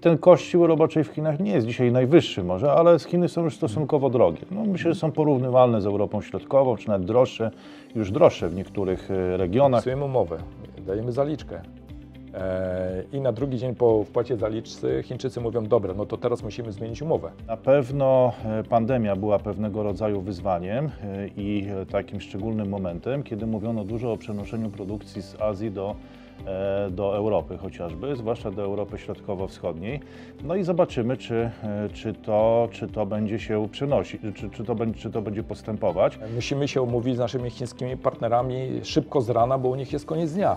I ten koszt siły roboczej w Chinach nie jest dzisiaj najwyższy może, ale Chiny są już stosunkowo drogie. No, myślę, że są porównywalne z Europą Środkową, czy nawet droższe, już droższe w niektórych e, regionach. Podpisujemy umowę, dajemy zaliczkę. E, I na drugi dzień po wpłacie zaliczcy Chińczycy mówią, dobra, no to teraz musimy zmienić umowę. Na pewno e, pandemia była pewnego rodzaju wyzwaniem i takim szczególnym momentem, kiedy mówiono dużo o przenoszeniu produkcji z Azji do, do Europy chociażby, zwłaszcza do Europy Środkowo-Wschodniej. No i zobaczymy, czy, e, czy, to, czy to będzie się przenosić, czy, czy, to, będzie, czy to będzie postępować. Musimy się umówić z naszymi chińskimi partnerami szybko z rana, bo u nich jest koniec dnia.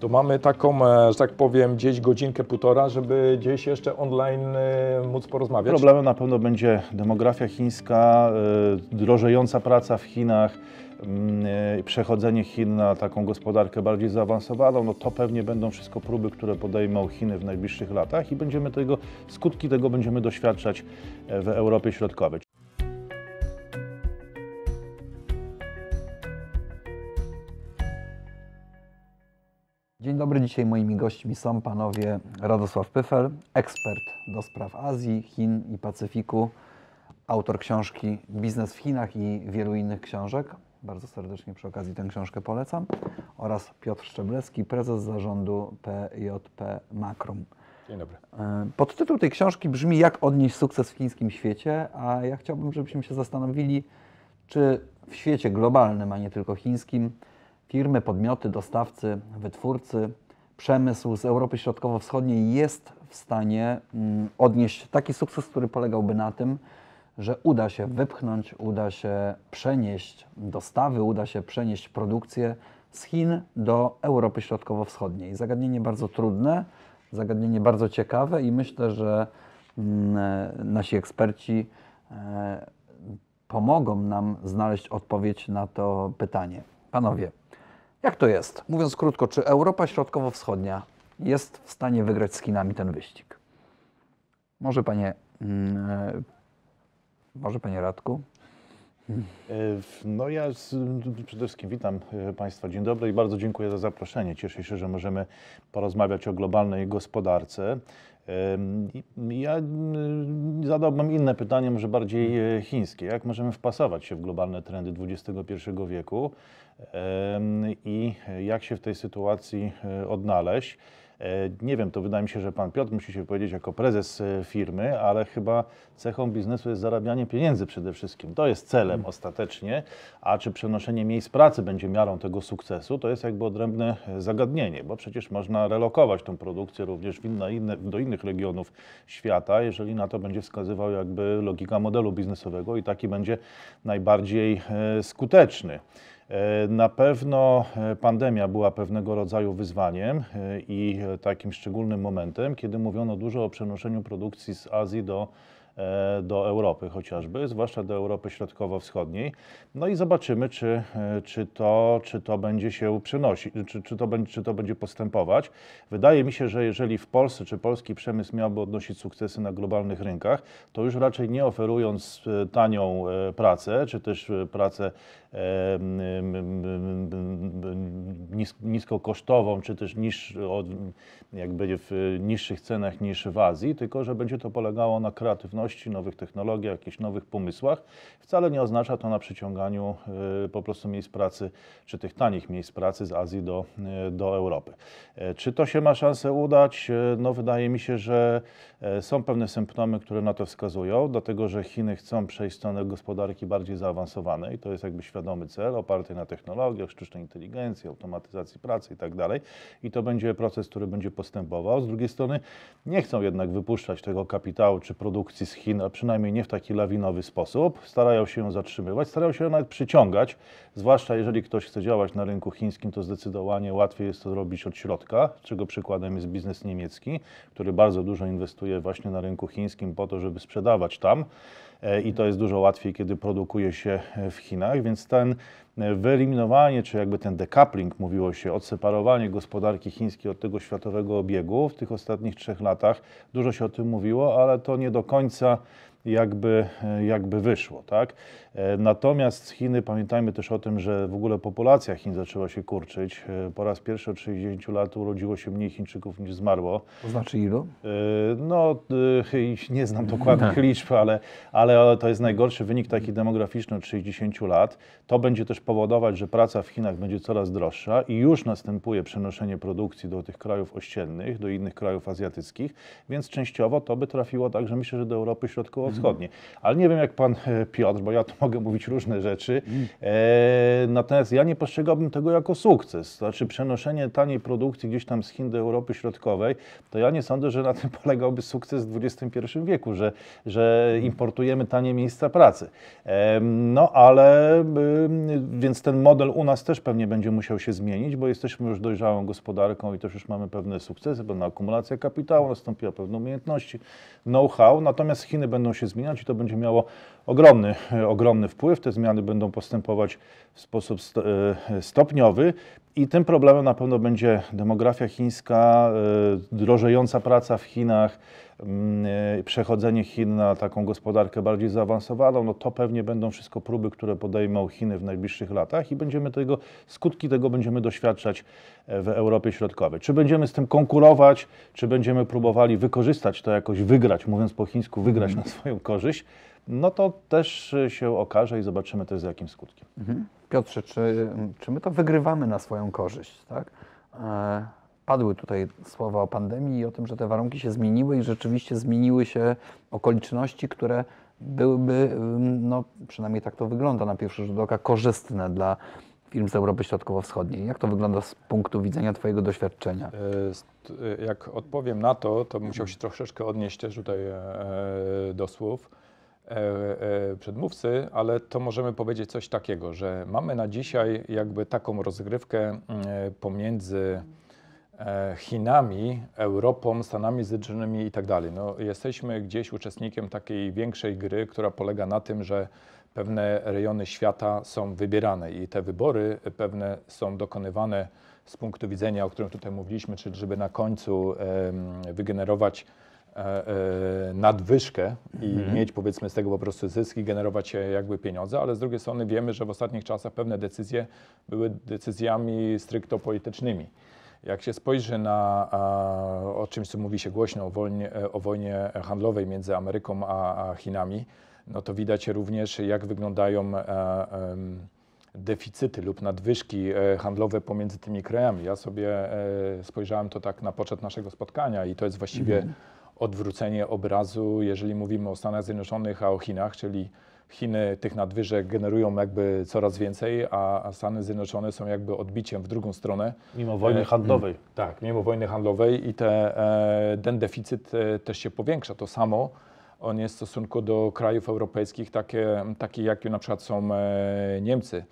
To mamy taką, e, że tak powiem, gdzieś godzinkę, półtora, żeby gdzieś jeszcze online e, móc porozmawiać. Problemem na pewno będzie demografia chińska, drożejąca praca w Chinach, przechodzenie Chin na taką gospodarkę bardziej zaawansowaną. No to pewnie będą wszystko próby, które podejmą Chiny w najbliższych latach i będziemy tego, skutki tego będziemy doświadczać e, w Europie Środkowej. Dzień dobry, dzisiaj moimi gośćmi są panowie Radosław Pyfel, ekspert do spraw Azji, Chin i Pacyfiku, autor książki Biznes w Chinach i wielu innych książek. Bardzo serdecznie przy okazji tę książkę polecam. Oraz Piotr Szczeblewski, prezes zarządu PJP Makrum. Dzień dobry. E, Podtytuł tej książki brzmi Jak odnieść sukces w chińskim świecie, a ja chciałbym, żebyśmy się zastanowili, czy w świecie globalnym, a nie tylko chińskim, firmy, podmioty, dostawcy, wytwórcy, przemysł z Europy Środkowo-Wschodniej jest w stanie mm, odnieść taki sukces, który polegałby na tym, że uda się wypchnąć, uda się przenieść dostawy, uda się przenieść produkcję z Chin do Europy Środkowo-Wschodniej. Zagadnienie bardzo trudne, zagadnienie bardzo ciekawe i myślę, że mm, e, nasi eksperci e, pomogą nam znaleźć odpowiedź na to pytanie. Panowie, jak to jest? Mówiąc krótko, czy Europa Środkowo-Wschodnia jest w stanie wygrać z Chinami ten wyścig? Może panie, mm, e, może panie Radku? E, No ja z, przede wszystkim witam e, Państwa, dzień dobry i bardzo dziękuję za zaproszenie. Cieszę się, że możemy porozmawiać o globalnej gospodarce. Ja mm, zadałbym inne pytanie, może bardziej e, chińskie. Jak możemy wpasować się w globalne trendy XXI wieku i jak się w tej sytuacji odnaleźć? E, Nie wiem, to wydaje mi się, że pan Piotr musi się powiedzieć jako prezes e, firmy, ale chyba cechą biznesu jest zarabianie pieniędzy przede wszystkim. To jest celem ostatecznie, a czy przenoszenie miejsc pracy będzie miarą tego sukcesu, to jest jakby odrębne zagadnienie, bo przecież można relokować tą produkcję również inne, do innych regionów świata, jeżeli na to będzie wskazywał jakby logika modelu biznesowego i taki będzie najbardziej e, skuteczny. E, Na pewno e, pandemia była pewnego rodzaju wyzwaniem e, i takim szczególnym momentem, kiedy mówiono dużo o przenoszeniu produkcji z Azji do, do Europy chociażby, zwłaszcza do Europy Środkowo-Wschodniej. No i zobaczymy, czy, czy, to, czy to będzie się przenosić, czy, czy, to czy to będzie postępować. Wydaje mi się, że jeżeli w Polsce czy polski przemysł miałby odnosić sukcesy na globalnych rynkach, to już raczej nie oferując tanią pracę, czy też pracę niskokosztową, czy też niż, jakby w niższych cenach niż w Azji, tylko że będzie to polegało na kreatywności, nowych technologiach, jakichś nowych pomysłach. Wcale nie oznacza to na przyciąganiu e, po prostu miejsc pracy, czy tych tanich miejsc pracy z Azji do, e, do Europy. E, Czy to się ma szansę udać? No wydaje mi się, że są pewne symptomy, które na to wskazują, dlatego że Chiny chcą przejść w stronę gospodarki bardziej zaawansowanej. To jest jakby świadomy cel, oparty na technologiach, sztucznej inteligencji, automatyzacji pracy i tak. I to będzie proces, który będzie postępował. Z drugiej strony nie chcą jednak wypuszczać tego kapitału czy produkcji z Chin, a przynajmniej nie w taki lawinowy sposób. Starają się ją zatrzymywać, starają się ją nawet przyciągać, zwłaszcza jeżeli ktoś chce działać na rynku chińskim, to zdecydowanie łatwiej jest to robić od środka, czego przykładem jest biznes niemiecki, który bardzo dużo inwestuje właśnie na rynku chińskim po to, żeby sprzedawać tam. E, I to jest dużo łatwiej, kiedy produkuje się e, w Chinach, więc ten wyeliminowanie, czy jakby ten decoupling, mówiło się, odseparowanie gospodarki chińskiej od tego światowego obiegu w tych ostatnich trzech latach, dużo się o tym mówiło, ale to nie do końca jakby, jakby wyszło. Tak? Natomiast Chiny, pamiętajmy też o tym, że w ogóle populacja Chin zaczęła się kurczyć. Po raz pierwszy od 60 lat urodziło się mniej Chińczyków niż zmarło. To znaczy ilu? E, No, i nie znam dokładnych liczb, ale, ale to jest najgorszy wynik taki demograficzny od 60 lat. To będzie też powodować, że praca w Chinach będzie coraz droższa i już następuje przenoszenie produkcji do tych krajów ościennych, do innych krajów azjatyckich, więc częściowo to by trafiło także myślę, że do Europy Środkowo-Wschodniej. Ale nie wiem jak pan e, Piotr, bo ja tu mogę mówić różne rzeczy. E, natomiast ja nie postrzegałbym tego jako sukces. Znaczy przenoszenie taniej produkcji gdzieś tam z Chin do Europy Środkowej, to ja nie sądzę, że na tym polegałby sukces w XXI wieku, że, że importujemy tanie miejsca pracy. Em, No ale więc ten model u nas też pewnie będzie musiał się zmienić, bo jesteśmy już dojrzałą gospodarką i też już mamy pewne sukcesy, pewna akumulacja kapitału, nastąpiła pewne umiejętności, know-how, natomiast Chiny będą się zmieniać i to będzie miało ogromny, ogromny wpływ. Te zmiany będą postępować w sposób e, stopniowy i tym problemem na pewno będzie demografia chińska, e, drożejąca praca w Chinach, mm, e, przechodzenie Chin na taką gospodarkę bardziej zaawansowaną, no to pewnie będą wszystko próby, które podejmą Chiny w najbliższych latach i będziemy tego, skutki tego będziemy doświadczać w Europie Środkowej. Czy będziemy z tym konkurować, czy będziemy próbowali wykorzystać to jakoś, wygrać, mówiąc po chińsku, wygrać na swoją korzyść, no to też się okaże i zobaczymy też z jakim skutkiem. Mhm. Piotrze, czy, czy my to wygrywamy na swoją korzyść? Tak? E, Padły tutaj słowa o pandemii i o tym, że te warunki się zmieniły i rzeczywiście zmieniły się okoliczności, które byłyby, no przynajmniej tak to wygląda na pierwszy rzut oka, korzystne dla firm z Europy Środkowo-Wschodniej. Jak to wygląda z punktu widzenia Twojego doświadczenia? E, e, Jak odpowiem na to, to musiał się troszeczkę odnieść też tutaj do słów przedmówcy, ale to możemy powiedzieć coś takiego, że mamy na dzisiaj jakby taką rozgrywkę mm, e, pomiędzy e, Chinami, Europą, Stanami Zjednoczonymi i tak dalej. No, jesteśmy gdzieś uczestnikiem takiej większej gry, która polega na tym, że pewne rejony świata są wybierane i te wybory pewne są dokonywane z punktu widzenia, o którym tutaj mówiliśmy, czyli żeby na końcu wygenerować e, e, nadwyżkę i mieć powiedzmy z tego po prostu zyski, generować e, jakby pieniądze, ale z drugiej strony wiemy, że w ostatnich czasach pewne decyzje były decyzjami stricto politycznymi. Jak się spojrzy na o czymś, co mówi się głośno o, wojnie, o wojnie handlowej między Ameryką a, Chinami, no to widać również, jak wyglądają e, deficyty lub nadwyżki e, handlowe pomiędzy tymi krajami. Ja sobie e, spojrzałem to tak na poczet naszego spotkania i to jest właściwie odwrócenie obrazu, jeżeli mówimy o Stanach Zjednoczonych, a o Chinach, czyli Chiny tych nadwyżek generują jakby coraz więcej, a, Stany Zjednoczone są jakby odbiciem w drugą stronę. Mimo wojny E, handlowej. Tak, mimo wojny handlowej i te, e, ten deficyt e, też się powiększa. To samo on jest w stosunku do krajów europejskich, takie, takie jak na przykład są Niemcy.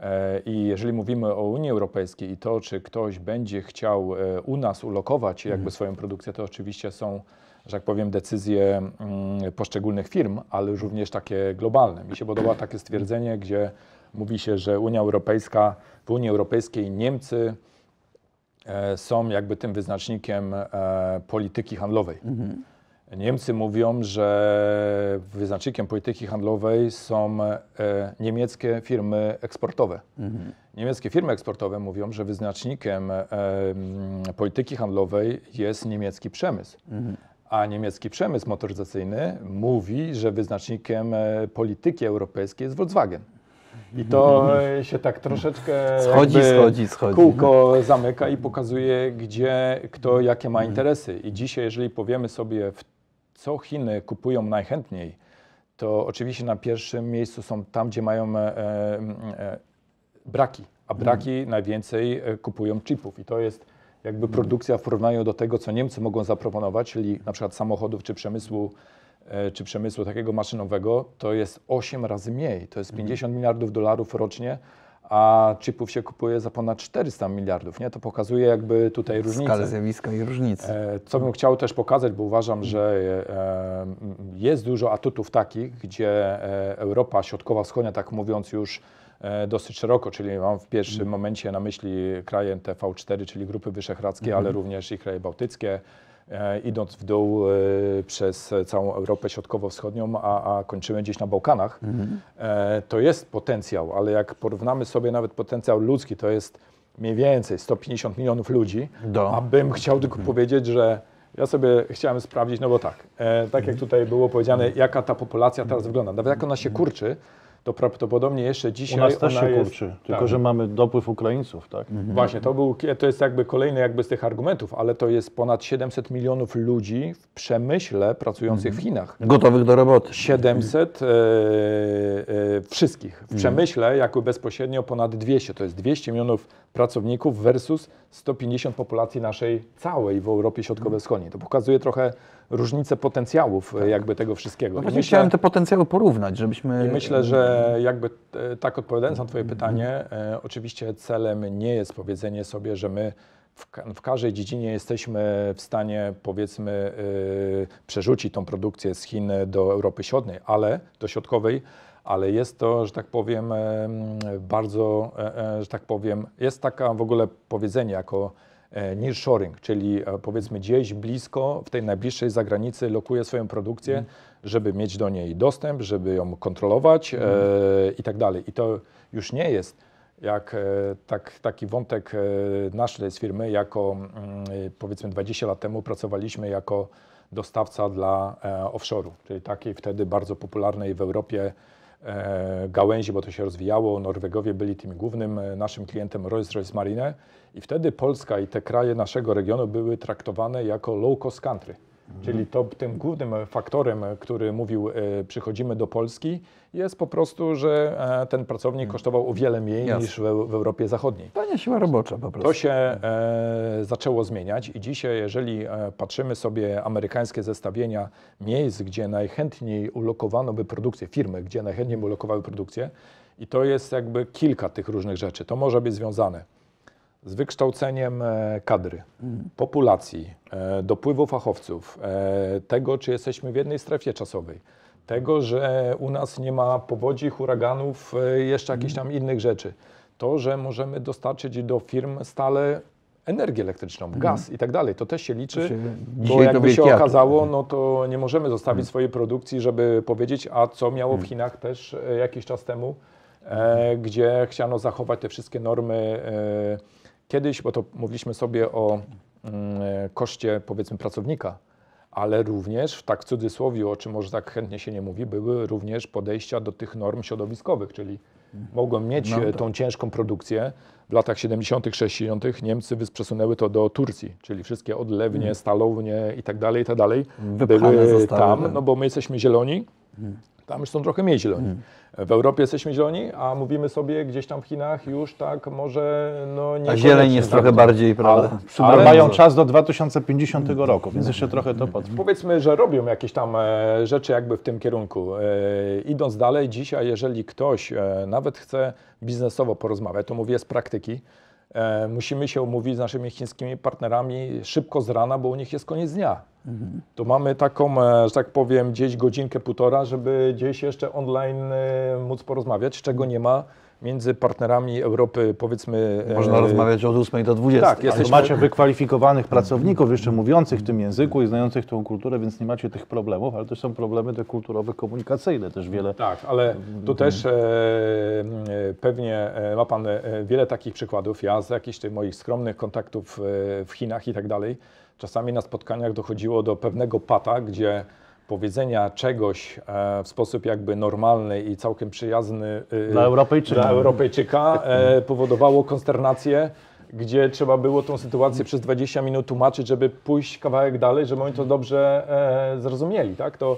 E, I jeżeli mówimy o Unii Europejskiej i to, czy ktoś będzie chciał e, u nas ulokować jakby swoją produkcję, to oczywiście są, że tak powiem, decyzje mm, poszczególnych firm, ale również takie globalne. Mi się podoba takie stwierdzenie, gdzie mówi się, że Unia Europejska, w Unii Europejskiej Niemcy e, są jakby tym wyznacznikiem polityki handlowej. Niemcy mówią, że wyznacznikiem polityki handlowej są e, niemieckie firmy eksportowe. Niemieckie firmy eksportowe mówią, że wyznacznikiem e, m, polityki handlowej jest niemiecki przemysł. A niemiecki przemysł motoryzacyjny mówi, że wyznacznikiem e, polityki europejskiej jest Volkswagen. I to się tak troszeczkę Schodzi, schodzi, schodzi. kółko zamyka i pokazuje, gdzie kto jakie ma interesy. I dzisiaj, jeżeli powiemy sobie, w co Chiny kupują najchętniej, to oczywiście na pierwszym miejscu są tam, gdzie mają e, e, braki, a braki najwięcej e, kupują chipów. I to jest jakby produkcja w porównaniu do tego, co Niemcy mogą zaproponować, czyli na przykład samochodów czy przemysłu, e, czy przemysłu takiego maszynowego, to jest 8 razy mniej. To jest 50 miliardów dolarów rocznie, a chipów się kupuje za ponad 400 miliardów. Nie? To pokazuje jakby tutaj różnicę. Skalę zjawiska i różnicy. E, Co bym chciał też pokazać, bo uważam, że e, m, jest dużo atutów takich, gdzie e, Europa Środkowa-Wschodnia, tak mówiąc już e, dosyć szeroko, czyli mam w pierwszym momencie na myśli kraje TV4, czyli Grupy Wyszehradzkie, ale również i kraje bałtyckie, e, idąc w dół e, przez całą Europę Środkowo-Wschodnią, a, a kończymy gdzieś na Bałkanach, e, to jest potencjał, ale jak porównamy sobie nawet potencjał ludzki, to jest mniej więcej 150 milionów ludzi, Do. a bym chciał tylko powiedzieć, że ja sobie chciałem sprawdzić, no bo tak, e, tak jak tutaj było powiedziane, jaka ta populacja teraz wygląda, nawet jak ona się kurczy, to prawdopodobnie jeszcze U dzisiaj nas też ona się jest, kurczy, tylko tak. że mamy dopływ Ukraińców, tak? Właśnie, to, był, to jest jakby kolejny jakby z tych argumentów, ale to jest ponad 700 milionów ludzi w przemyśle pracujących w Chinach. Gotowych do roboty. 700 e, e, wszystkich. W przemyśle jakby bezpośrednio ponad 200. To jest 200 milionów pracowników versus 150 populacji naszej całej w Europie Środkowo-Wschodniej. To pokazuje trochę różnicę potencjałów e, jakby tego wszystkiego. No właśnie myślę- chciałem te potencjały porównać, żebyśmy... i myślę, że jakby e, tak odpowiadając na Twoje pytanie, e, oczywiście celem nie jest powiedzenie sobie, że my w, ka- w każdej dziedzinie jesteśmy w stanie powiedzmy e, przerzucić tą produkcję z Chin do Europy Środkowej, ale do środkowej, ale jest to, że tak powiem, bardzo, że tak powiem, jest taka w ogóle powiedzenie jako nearshoring, czyli e, powiedzmy gdzieś blisko, w tej najbliższej zagranicy lokuje swoją produkcję, żeby mieć do niej dostęp, żeby ją kontrolować e, i tak dalej. I to już nie jest jak e, tak, taki wątek e, nasz z firmy, jako mm, e, powiedzmy 20 lat temu pracowaliśmy jako dostawca dla e, offshore'u, czyli takiej wtedy bardzo popularnej w Europie e, gałęzi, bo to się rozwijało. Norwegowie byli tym głównym e, naszym klientem Rolls-Royce Marine i wtedy Polska i te kraje naszego regionu były traktowane jako low cost country. Czyli to tym głównym faktorem, e, który mówił, e, przychodzimy do Polski, jest po prostu, że e, ten pracownik kosztował o wiele mniej Jasne. niż w, w Europie Zachodniej. Tania siła robocza po prostu. To się e, zaczęło zmieniać i dzisiaj, jeżeli e, patrzymy sobie amerykańskie zestawienia miejsc, gdzie najchętniej ulokowano by produkcję, firmy, gdzie najchętniej by ulokowały produkcję, i to jest jakby kilka tych różnych rzeczy. To może być związane z wykształceniem e, kadry, populacji, e, dopływu fachowców, e, tego, czy jesteśmy w jednej strefie czasowej, tego, że u nas nie ma powodzi, huraganów, jeszcze jakichś tam innych rzeczy. To, że możemy dostarczyć do firm stale energię elektryczną, gaz i tak dalej. To też się liczy, się- bo jakby się okazało, no to nie możemy zostawić swojej produkcji, żeby powiedzieć, a co miało w Chinach też jakiś czas temu, gdzie chciano zachować te wszystkie normy. Kiedyś, bo to mówiliśmy sobie o mm, e, koszcie powiedzmy pracownika, ale również, tak w cudzysłowie, o czym może tak chętnie się nie mówi, były również podejścia do tych norm środowiskowych, czyli mogłem mieć No e, tak. tą ciężką produkcję. W latach 70., 60. Niemcy wys- przesunęły to do Turcji, czyli wszystkie odlewnie, stalownie i tak dalej, i tak dalej Wypchane były zostały, tam, tak. no bo my jesteśmy zieloni, tam już są trochę mniej zieloni. W Europie jesteśmy zieloni, a mówimy sobie gdzieś tam w Chinach już tak może no nie A zieleń jest trochę bardziej, prawda? Ale-. Ale mają czas do 2050 roku, więc jeszcze trochę to potrwa. Powiedzmy, że robią jakieś tam e, rzeczy jakby w tym kierunku. E, idąc dalej, dzisiaj, jeżeli ktoś e, nawet chce biznesowo porozmawiać, to mówię z praktyki, musimy się umówić z naszymi chińskimi partnerami szybko z rana, bo u nich jest koniec dnia. To mamy taką, e, że tak powiem, gdzieś godzinkę, półtora, żeby gdzieś jeszcze online e, móc porozmawiać, czego nie ma między partnerami Europy, powiedzmy. e, Można rozmawiać od 8 do 20. Tak, jesteśmy- macie wykwalifikowanych pracowników, jeszcze mówiących w tym języku i znających tą kulturę, więc nie macie tych problemów, ale też są problemy te kulturowe, komunikacyjne też wiele. Tak, ale tu też e, e, pewnie e, ma Pan wiele takich przykładów. Ja z jakichś tych moich skromnych kontaktów w Chinach i tak dalej, czasami na spotkaniach dochodziło do pewnego pata, gdzie powiedzenia czegoś e, w sposób jakby normalny i całkiem przyjazny e, Dla Europejczyka. dla Europejczyka e, powodowało konsternację, gdzie trzeba było tą sytuację przez 20 minut tłumaczyć, żeby pójść kawałek dalej, żeby oni to dobrze e, zrozumieli. Tak? To,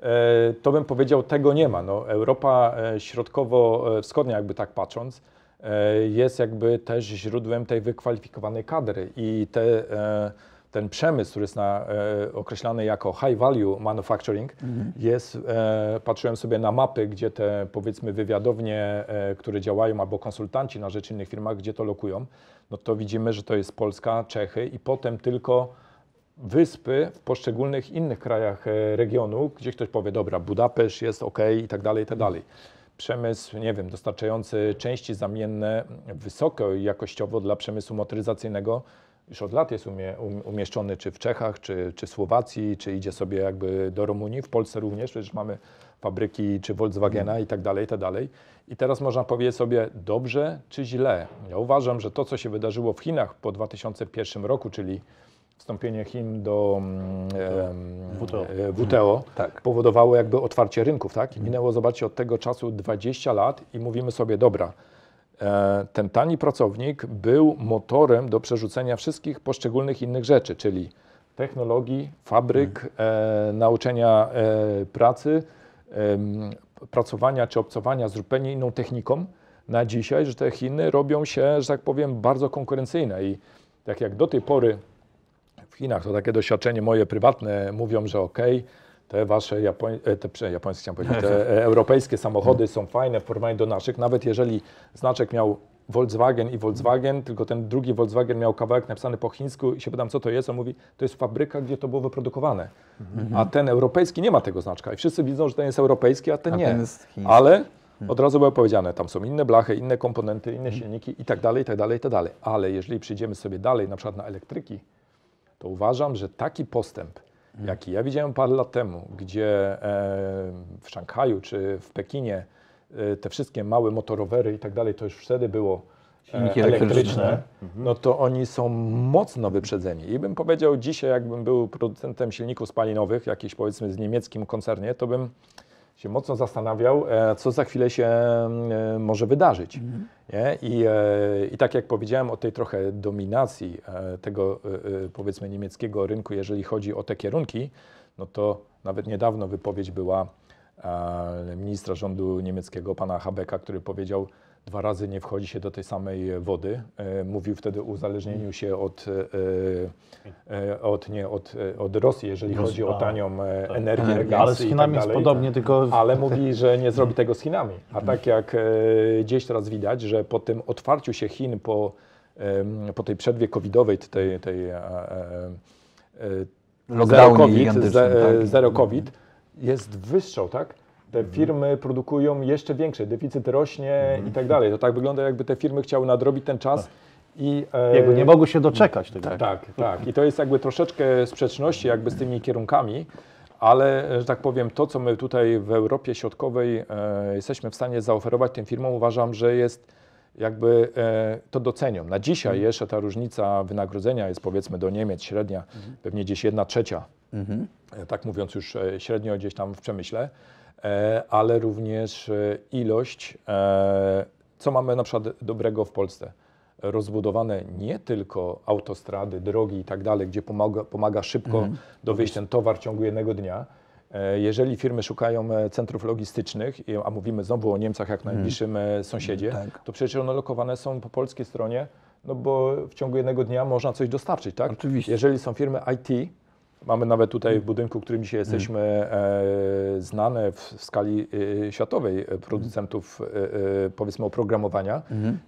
e, to bym powiedział, tego nie ma. No, Europa środkowo-wschodnia, jakby tak patrząc, e, jest jakby też źródłem tej wykwalifikowanej kadry i te, ten przemysł, który jest na, e, określany jako high value manufacturing, jest, e, patrzyłem sobie na mapy, gdzie te powiedzmy wywiadownie, e, które działają, albo konsultanci na rzecz innych firmach, gdzie to lokują, no to widzimy, że to jest Polska, Czechy i potem tylko wyspy w poszczególnych innych krajach e, regionu, gdzie ktoś powie, dobra, Budapeszt jest ok i tak dalej, i tak dalej. Przemysł, nie wiem, dostarczający części zamienne wysoko jakościowo dla przemysłu motoryzacyjnego już od lat jest umie, um, umieszczony czy w Czechach, czy, czy Słowacji, czy idzie sobie jakby do Rumunii. W Polsce również, przecież mamy fabryki czy Volkswagena i tak dalej, i tak dalej. I teraz można powiedzieć sobie dobrze czy źle. Ja uważam, że to, co się wydarzyło w Chinach po 2001 roku, czyli wstąpienie Chin do mm, WTO. e, WTO Tak. powodowało jakby otwarcie rynków, tak? I minęło, zobaczcie, od tego czasu 20 lat i mówimy sobie, dobra, ten tani pracownik był motorem do przerzucenia wszystkich poszczególnych innych rzeczy, czyli technologii, fabryk, e, nauczenia e, pracy, pracowania czy obcowania z zupełnie inną techniką. Na dzisiaj, że te Chiny robią się, że tak powiem, bardzo konkurencyjne. I tak jak do tej pory w Chinach to takie doświadczenie moje prywatne mówią, że okej, te wasze Japoń, e, te, japońskie, chciałem powiedzieć, te e, europejskie samochody są fajne w porównaniu do naszych, nawet jeżeli znaczek miał Volkswagen i Volkswagen, tylko ten drugi Volkswagen miał kawałek napisany po chińsku i się pytam, co to jest, on mówi, to jest fabryka, gdzie to było wyprodukowane. A ten europejski nie ma tego znaczka i wszyscy widzą, że ten jest europejski, a ten A nie. ten. Ale od razu było powiedziane, tam są inne blachy, inne komponenty, inne silniki i tak dalej, i tak dalej, i tak dalej. Ale jeżeli przyjdziemy sobie dalej, na przykład na elektryki, to uważam, że taki postęp, jaki ja widziałem parę lat temu, gdzie e, w Szanghaju czy w Pekinie e, te wszystkie małe motorowery i tak dalej, to już wtedy było e, Silniki elektryczne. no to oni są mocno wyprzedzeni. I bym powiedział dzisiaj, jakbym był producentem silników spalinowych, jakiś powiedzmy z niemieckim koncernie, to bym się mocno zastanawiał, e, co za chwilę się e, może wydarzyć. Nie? I, e, I tak jak powiedziałem o tej trochę dominacji tego powiedzmy niemieckiego rynku, jeżeli chodzi o te kierunki, no to nawet niedawno wypowiedź była ministra rządu niemieckiego, pana Habecka, który powiedział, dwa razy nie wchodzi się do tej samej wody. E, Mówił wtedy o uzależnieniu się od, e, e, od, nie, od, od Rosji, jeżeli Rosji, chodzi o tanią tak. energię, gaz Ale z i Chinami tak jest podobnie, tylko Ale mówi, że nie zrobi tego z Chinami. A tak jak e, gdzieś teraz widać, że po tym otwarciu się Chin, po, po tej przerwie covidowej, tej, tej Lockdownie zero COVID, ze- tak. zero COVID, jest wystrzał, tak? Te firmy produkują jeszcze większe, deficyt rośnie i tak dalej. To tak wygląda, jakby te firmy chciały nadrobić ten czas i... e, jakby nie mogły się doczekać tego. tak, tak. I to jest jakby troszeczkę sprzeczności jakby z tymi kierunkami, ale że tak powiem, to co my tutaj w Europie Środkowej e, jesteśmy w stanie zaoferować tym firmom, uważam, że jest jakby e, to docenią. Na dzisiaj jeszcze ta różnica wynagrodzenia jest powiedzmy do Niemiec średnia, pewnie gdzieś jedna trzecia, e, tak mówiąc już e, średnio gdzieś tam w przemyśle, ale również e, ilość, e, co mamy na przykład dobrego w Polsce rozbudowane nie tylko autostrady, drogi i tak dalej, gdzie pomaga, pomaga szybko dowieść ten towar w ciągu jednego dnia. E, Jeżeli firmy szukają e, centrów logistycznych, a mówimy znowu o Niemcach jak najbliższym e, sąsiedzie, Tak. to przecież one lokowane są po polskiej stronie, no bo w ciągu jednego dnia można coś dostarczyć, tak? Oczywiście. Jeżeli są firmy IT, mamy nawet tutaj w budynku, w którym dzisiaj jesteśmy e, znane w, w skali e, światowej e, producentów e, powiedzmy oprogramowania,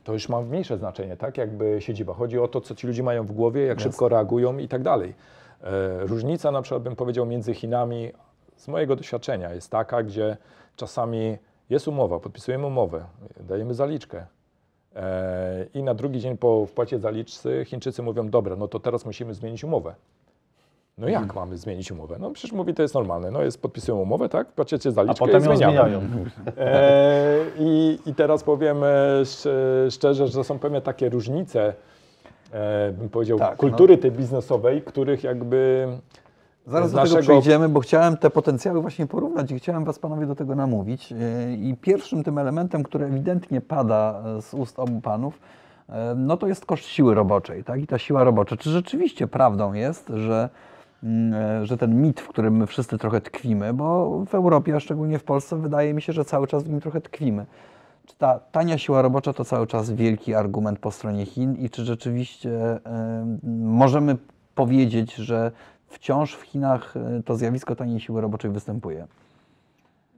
to już ma mniejsze znaczenie, tak? Jakby siedziba. Chodzi o to, co ci ludzie mają w głowie, jak szybko reagują i tak dalej. E, różnica na przykład bym powiedział między Chinami z mojego doświadczenia jest taka, gdzie czasami jest umowa, podpisujemy umowę, dajemy zaliczkę. E, I na drugi dzień po wpłacie zaliczcy Chińczycy mówią, dobra, no to teraz musimy zmienić umowę. No jak mamy zmienić umowę? No przecież mówi, to jest normalne. No jest, podpisują umowę, tak? Płacicie A zaliczkę potem i ją zmieniamy. zmieniają. E, i, I teraz powiem e, sz- szczerze, że to są pewnie takie różnice, e, bym powiedział, Tak, kultury tej biznesowej, których jakby Zaraz do tego przejdziemy, bo chciałem te potencjały właśnie porównać i chciałem Was panowie do tego namówić. Yy, I pierwszym tym elementem, który ewidentnie pada e, z ust obu panów, e, no to jest koszt siły roboczej. Tak? I ta siła robocza. Czy rzeczywiście prawdą jest, że, e, że ten mit, w którym my wszyscy trochę tkwimy, bo w Europie, a szczególnie w Polsce, wydaje mi się, że cały czas w nim trochę tkwimy. Czy ta tania siła robocza to cały czas wielki argument po stronie Chin i czy rzeczywiście e, możemy powiedzieć, że wciąż w Chinach e, to zjawisko taniej siły roboczej występuje?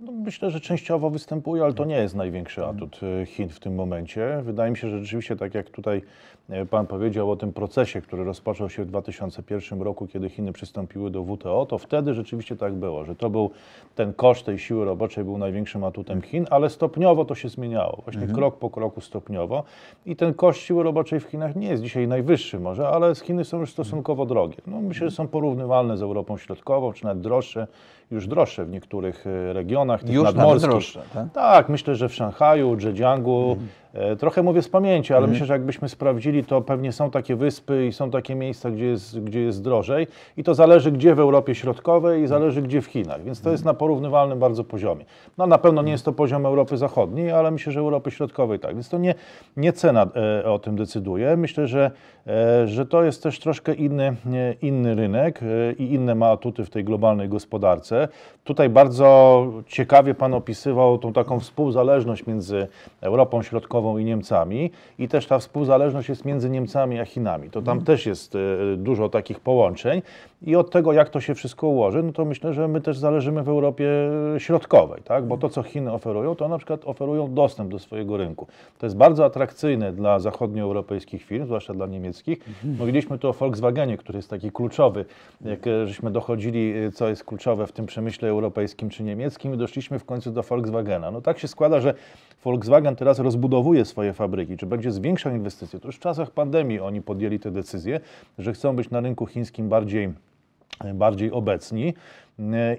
No, myślę, że częściowo występuje, ale to nie jest największy atut e, Chin w tym momencie. Wydaje mi się, że rzeczywiście, tak jak tutaj e, Pan powiedział o tym procesie, który rozpoczął się w 2001 roku, kiedy Chiny przystąpiły do WTO, to wtedy rzeczywiście tak było, że to był ten koszt tej siły roboczej był największym atutem Chin, ale stopniowo to się zmieniało, właśnie krok po kroku stopniowo. I ten koszt siły roboczej w Chinach nie jest dzisiaj najwyższy może, ale Chiny są już stosunkowo drogie. No, myślę, że są porównywalne z Europą Środkową, czy nawet droższe, już droższe w niektórych e, regionach, tych Już nadmorskich. droższe, tak? Tak, myślę, że w Szanghaju, Zhejiangu, e, trochę mówię z pamięci, Mhm. ale myślę, że jakbyśmy sprawdzili, to pewnie są takie wyspy i są takie miejsca, gdzie jest, gdzie jest drożej i to zależy gdzie w Europie Środkowej i zależy gdzie w Chinach, więc to jest na porównywalnym bardzo poziomie. No na pewno nie jest to poziom Europy Zachodniej, ale myślę, że Europy Środkowej tak, więc to nie, nie cena e, o tym decyduje. Myślę, że, e, że to jest też troszkę inny, inny rynek e, i inne ma atuty w tej globalnej gospodarce. Tutaj bardzo ciekawie Pan opisywał tą taką współzależność między Europą Środkową i Niemcami i też ta współzależność jest między Niemcami a Chinami. To tam też jest e, dużo takich połączeń i od tego, jak to się wszystko ułoży, no to myślę, że my też zależymy w Europie Środkowej, tak? bo to, co Chiny oferują, to na przykład oferują dostęp do swojego rynku. To jest bardzo atrakcyjne dla zachodnioeuropejskich firm, zwłaszcza dla niemieckich. Mówiliśmy tu o Volkswagenie, który jest taki kluczowy, jak e, żeśmy dochodzili, e, co jest kluczowe w tym przemyśle europejskim czy niemieckim i doszliśmy w końcu do Volkswagena. No tak się składa, że Volkswagen teraz rozbudowuje swoje fabryki, czy będzie zwiększał inwestycje. To już w czasach pandemii oni podjęli tę decyzję, że chcą być na rynku chińskim bardziej bardziej obecni.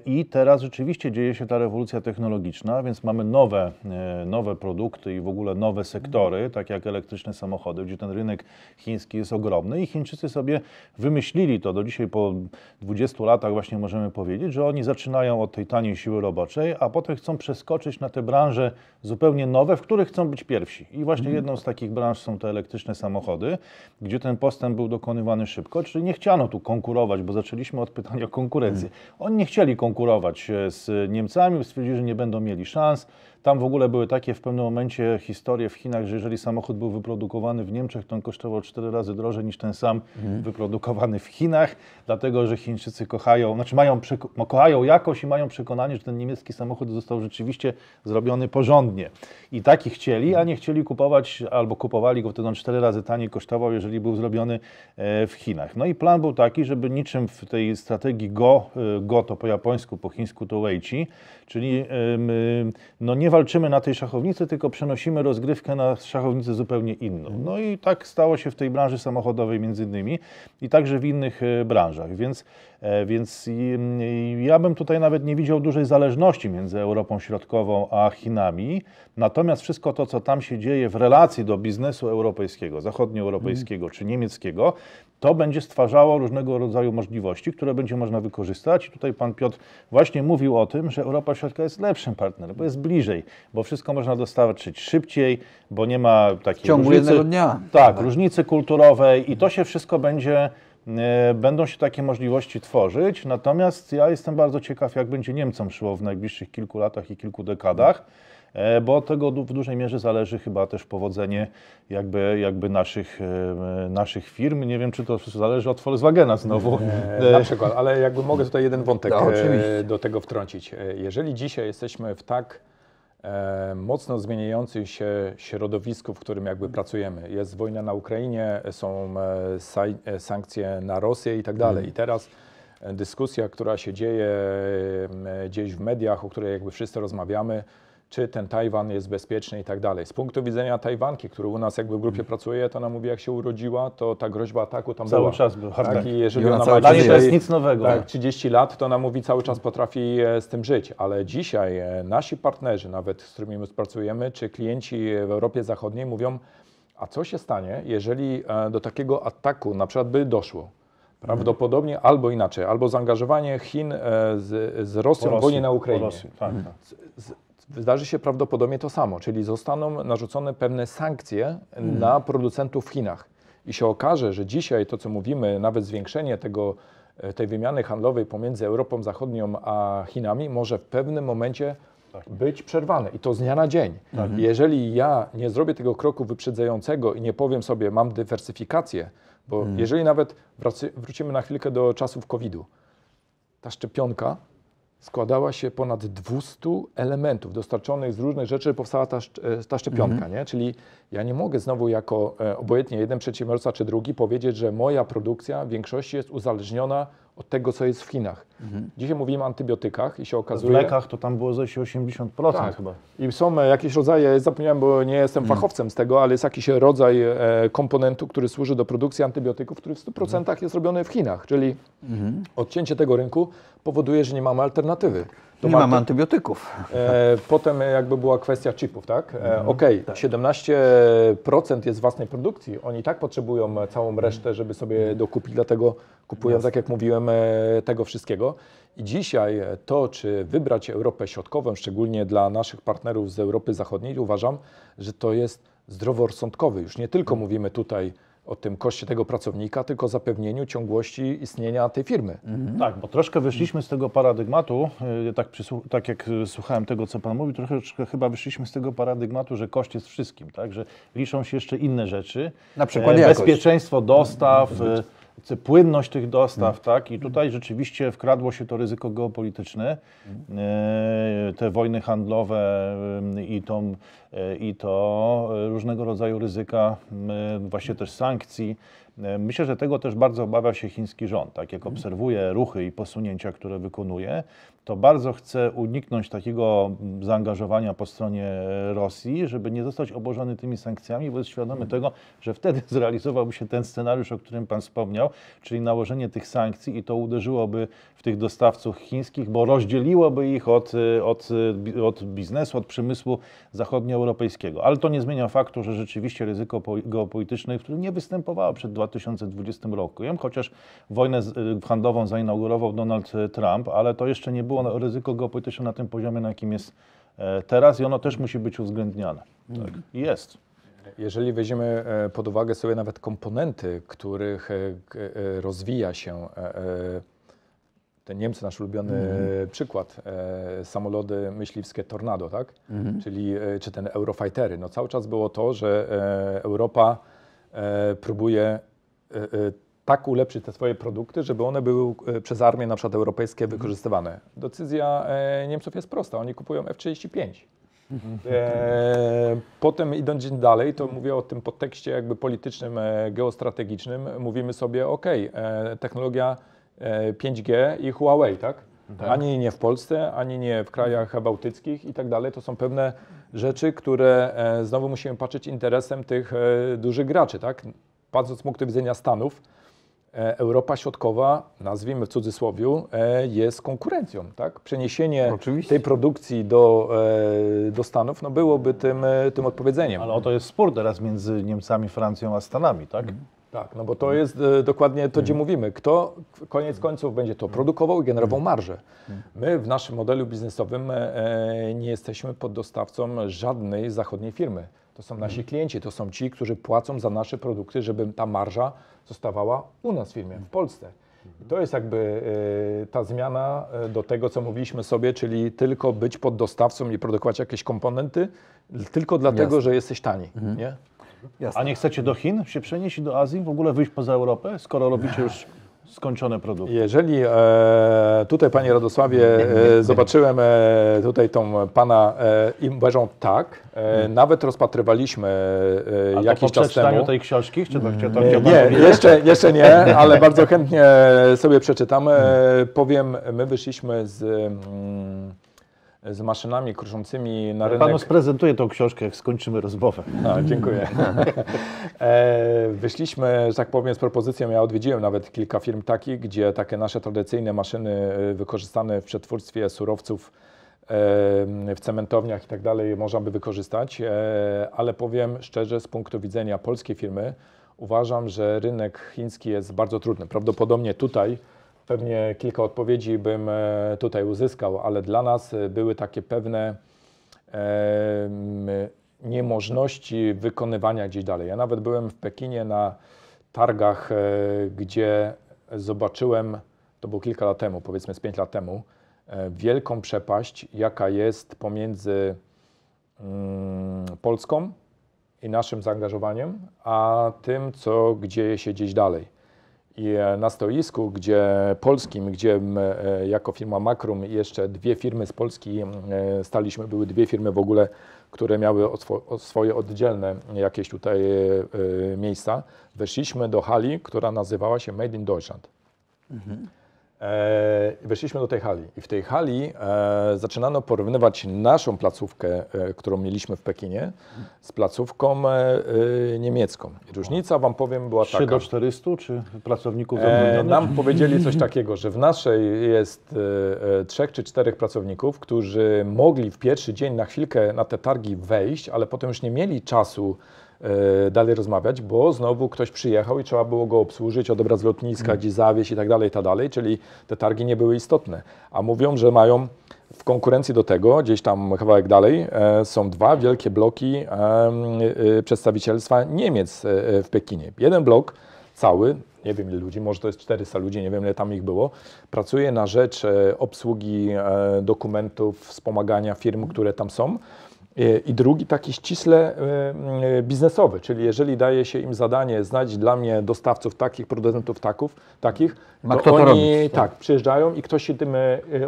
I teraz rzeczywiście dzieje się ta rewolucja technologiczna, więc mamy nowe, e, nowe produkty i w ogóle nowe sektory, tak jak elektryczne samochody, gdzie ten rynek chiński jest ogromny i Chińczycy sobie wymyślili to. Do dzisiaj po 20 latach właśnie możemy powiedzieć, że oni zaczynają od tej taniej siły roboczej, a potem chcą przeskoczyć na te branże zupełnie nowe, w których chcą być pierwsi. I właśnie jedną z takich branż są te elektryczne samochody, gdzie ten postęp był dokonywany szybko, czyli nie chciano tu konkurować, bo zaczęliśmy od pytania o konkurencję. Oni nie chcieli konkurować e, z Niemcami, stwierdzili, że nie będą mieli szans. Tam w ogóle były takie w pewnym momencie historie w Chinach, że jeżeli samochód był wyprodukowany w Niemczech, to on kosztował cztery razy drożej niż ten sam wyprodukowany w Chinach, dlatego że Chińczycy kochają, znaczy mają, no, kochają jakość i mają przekonanie, że ten niemiecki samochód został rzeczywiście zrobiony porządnie. I taki chcieli, a nie chcieli kupować, albo kupowali go wtedy on cztery razy taniej kosztował, jeżeli był zrobiony e, w Chinach. No i plan był taki, żeby niczym w tej strategii Go, e, Go to po japońsku, po chińsku to Weiqi, czyli no nie walczymy na tej szachownicy, tylko przenosimy rozgrywkę na szachownicę zupełnie inną. No i tak stało się w tej branży samochodowej między innymi i także w innych e, branżach, więc, e, więc ja bym tutaj nawet nie widział dużej zależności między Europą Środkową a Chinami, natomiast wszystko to, co tam się dzieje w relacji do biznesu europejskiego, zachodnioeuropejskiego czy niemieckiego, to będzie stwarzało różnego rodzaju możliwości, które będzie można wykorzystać. I tutaj pan Piotr właśnie mówił o tym, że Europa Środkowa jest lepszym partnerem, bo jest bliżej, bo wszystko można dostarczyć szybciej, bo nie ma takiej W ciągu różnicy, jednego dnia. Tak, różnicy kulturowej i to się wszystko będzie, e, będą się takie możliwości tworzyć. Natomiast ja jestem bardzo ciekaw, jak będzie Niemcom szło w najbliższych kilku latach i kilku dekadach. E, Bo od tego w dużej mierze zależy chyba też powodzenie jakby, jakby naszych, e, naszych firm. Nie wiem, czy to zależy od Volkswagena znowu. E, Na przykład, ale jakby mogę tutaj jeden wątek No, do tego wtrącić. Jeżeli dzisiaj jesteśmy w tak mocno zmieniającym się środowisku, w którym jakby pracujemy, jest wojna na Ukrainie, są sankcje na Rosję i tak dalej. I teraz dyskusja, która się dzieje gdzieś w mediach, o której jakby wszyscy rozmawiamy, czy ten Tajwan jest bezpieczny i tak dalej. Z punktu widzenia Tajwanki, który u nas jakby w grupie pracuje, to ona mówi, jak się urodziła, to ta groźba ataku tam Cały była. czas była, Tak, tak. i jeżeli I ona ona cały ma niej to dzisiaj, jest nic nowego. tak, 30 lat, to ona mówi cały czas potrafi e, z tym żyć, ale dzisiaj e, nasi partnerzy, nawet z którymi my pracujemy, czy klienci w Europie Zachodniej mówią, a co się stanie, jeżeli e, do takiego ataku na przykład by doszło? Prawdopodobnie albo inaczej, albo zaangażowanie Chin z, z Rosją w wojnie na Ukrainie. Rosji, tak, tak. Z- Wydarzy się prawdopodobnie to samo, czyli zostaną narzucone pewne sankcje na producentów w Chinach. I się okaże, że dzisiaj to, co mówimy, nawet zwiększenie tego, e, tej wymiany handlowej pomiędzy Europą Zachodnią a Chinami może w pewnym momencie być przerwane. I to z dnia na dzień. Jeżeli ja nie zrobię tego kroku wyprzedzającego i nie powiem sobie, mam dywersyfikację, bo jeżeli nawet wrócimy na chwilkę do czasów COVID-u, ta szczepionka składała się ponad 200 elementów dostarczonych z różnych rzeczy, powstała ta, e, ta szczepionka, nie? Czyli ja nie mogę znowu jako e, obojętnie jeden przedsiębiorca czy drugi powiedzieć, że moja produkcja w większości jest uzależniona od tego, co jest w Chinach. Dzisiaj mówimy o antybiotykach i się W okazuje... lekach to tam było zejście 80% Tak. chyba. I są e, jakieś rodzaje, zapomniałem, bo nie jestem fachowcem z tego, ale jest jakiś rodzaj e, komponentu, który służy do produkcji antybiotyków, który w 100% jest robiony w Chinach. Czyli odcięcie tego rynku powoduje, że nie mamy alternatywy. To Nie ma- mamy antybiotyków. E, potem jakby była kwestia chipów, tak? E, Okej, 17% jest własnej produkcji. Oni tak potrzebują całą resztę, żeby sobie dokupić, dlatego kupują, tak jak mówiłem, e, tego wszystkiego. I dzisiaj e, to, czy wybrać Europę Środkową, szczególnie dla naszych partnerów z Europy Zachodniej, uważam, że to jest zdroworozsądkowy. Już nie tylko mówimy tutaj o tym koszcie tego pracownika, tylko zapewnieniu ciągłości istnienia tej firmy. Tak, bo troszkę wyszliśmy z tego paradygmatu, y, tak, przysłu- tak jak y, słuchałem tego, co Pan mówił, troszeczkę chyba wyszliśmy z tego paradygmatu, że koszt jest wszystkim, tak, że liczą się jeszcze inne rzeczy. Na przykład E, jakość. Bezpieczeństwo dostaw, y, c- płynność tych dostaw, tak, i tutaj rzeczywiście wkradło się to ryzyko geopolityczne, e, te wojny handlowe y, i, tą, y, i to y, różnego rodzaju ryzyka, właśnie też sankcji. E, Myślę, że tego też bardzo obawia się chiński rząd. Tak jak obserwuje ruchy i posunięcia, które wykonuje, to bardzo chce uniknąć takiego mm, zaangażowania po stronie Rosji, żeby nie zostać obłożony tymi sankcjami, bo jest świadomy tego, że wtedy zrealizowałby się ten scenariusz, o którym Pan wspomniał, czyli nałożenie tych sankcji i to uderzyłoby w tych dostawców chińskich, bo rozdzieliłoby ich od, e, od, bi- od biznesu, od przemysłu zachodnioeuropejskiego. Ale to nie zmienia faktu, że rzeczywiście ryzyko po- geopolityczne, które nie występowało przed 2020 rokiem, chociaż wojnę y, handlową zainaugurował Donald e, Trump, ale to jeszcze nie było na- ryzyko geopolityczne na tym poziomie, na jakim jest e, teraz i ono też musi być uwzględniane. Tak. I jest. Jeżeli weźmiemy e, pod uwagę sobie nawet komponenty, których e, rozwija się e, e, te Niemcy, nasz ulubiony Mhm. przykład, samoloty myśliwskie Tornado, tak? Czyli e, czy ten Eurofightery. No cały czas było to, że Europa próbuje tak ulepszyć te swoje produkty, żeby one były e, przez armię na przykład europejskie wykorzystywane. Decyzja e, Niemców jest prosta, oni kupują F-35. E, potem idąc dalej, to mówię o tym podtekście jakby politycznym, e, geostrategicznym. Mówimy sobie, ok, e, technologia e, 5G i Huawei, tak? Ani nie w Polsce, ani nie w krajach bałtyckich i tak dalej. To są pewne rzeczy, które e, znowu musimy patrzeć interesem tych e, dużych graczy, tak? Patrząc z punktu widzenia Stanów, e, Europa Środkowa, nazwijmy w cudzysłowie, e, jest konkurencją, tak? Przeniesienie Oczywiście. tej produkcji do, e, do Stanów no byłoby tym, tym odpowiedzeniem. Ale oto jest spór teraz między Niemcami, Francją a Stanami, tak? Tak, no bo to jest e, dokładnie to, gdzie mówimy. Kto koniec końców będzie to produkował i generował marżę. My w naszym modelu biznesowym e, nie jesteśmy poddostawcą żadnej zachodniej firmy. To są nasi klienci, to są ci, którzy płacą za nasze produkty, żeby ta marża zostawała u nas w firmie, w Polsce. I to jest jakby e, ta zmiana e, do tego, co mówiliśmy sobie, czyli tylko być poddostawcą i produkować jakieś komponenty, tylko dlatego, Jasne. że jesteś tani. Nie? Jasne. A nie chcecie do Chin się przenieść i do Azji, w ogóle wyjść poza Europę, skoro robicie już skończone produkty? Jeżeli e, tutaj, Panie Radosławie, e, zobaczyłem e, tutaj tą Pana e, i uważam tak, e, nawet rozpatrywaliśmy e, jakiś po czas temu. tej książki? Czy to, chcia- to Nie, nie, jeszcze, jeszcze nie, ale bardzo chętnie sobie przeczytam. Powiem, my wyszliśmy z, mm, z maszynami kruszącymi na rynek. Panu sprezentuję tą książkę, jak skończymy rozmowę. A, dziękuję. e, wyszliśmy, że tak powiem, z propozycją, ja odwiedziłem nawet kilka firm takich, gdzie takie nasze tradycyjne maszyny e, wykorzystane w przetwórstwie surowców e, w cementowniach i tak dalej można by wykorzystać, ale powiem szczerze, z punktu widzenia polskiej firmy, uważam, że rynek chiński jest bardzo trudny. Prawdopodobnie tutaj pewnie kilka odpowiedzi bym e, tutaj uzyskał, ale dla nas e, były takie pewne em, niemożności wykonywania gdzieś dalej. Ja nawet byłem w Pekinie na targach, e, gdzie zobaczyłem, to było kilka lat temu, powiedzmy z pięć lat temu, wielką przepaść, jaka jest pomiędzy mm, Polską i naszym zaangażowaniem, a tym, co dzieje się gdzieś dalej. I e, na stoisku, gdzie polskim, gdzie e, jako firma Makrum i jeszcze dwie firmy z Polski e, staliśmy, były dwie firmy w ogóle, które miały swoje oddzielne jakieś tutaj miejsca, weszliśmy do hali, która nazywała się Made in Deutschland. E, weszliśmy do tej hali i w tej hali e, zaczynano porównywać naszą placówkę, e, którą mieliśmy w Pekinie, z placówką e, e, niemiecką. Różnica, wam powiem, była 3 taka. do 400 czy pracowników E, zatrudnionych? nam powiedzieli coś takiego, że w naszej jest e, e, trzech czy czterech pracowników, którzy mogli w pierwszy dzień na chwilkę na te targi wejść, ale potem już nie mieli czasu e, dalej rozmawiać, bo znowu ktoś przyjechał i trzeba było go obsłużyć, odebrać z lotniska, gdzieś zawieźć i tak dalej, i tak dalej, czyli te targi nie były istotne. A mówią, że mają w konkurencji do tego, gdzieś tam kawałek dalej, e, są dwa wielkie bloki e, e, przedstawicielstwa Niemiec e, e, w Pekinie. Jeden blok cały, nie wiem ile ludzi, może to jest 400 ludzi, nie wiem ile tam ich było, pracuje na rzecz e, obsługi e, dokumentów, wspomagania firm, które tam są. E, I drugi taki ściśle e, e, biznesowy, czyli jeżeli daje się im zadanie znaleźć dla mnie dostawców takich, producentów taków, takich, Ma to oni robić, tak, przyjeżdżają i ktoś się tym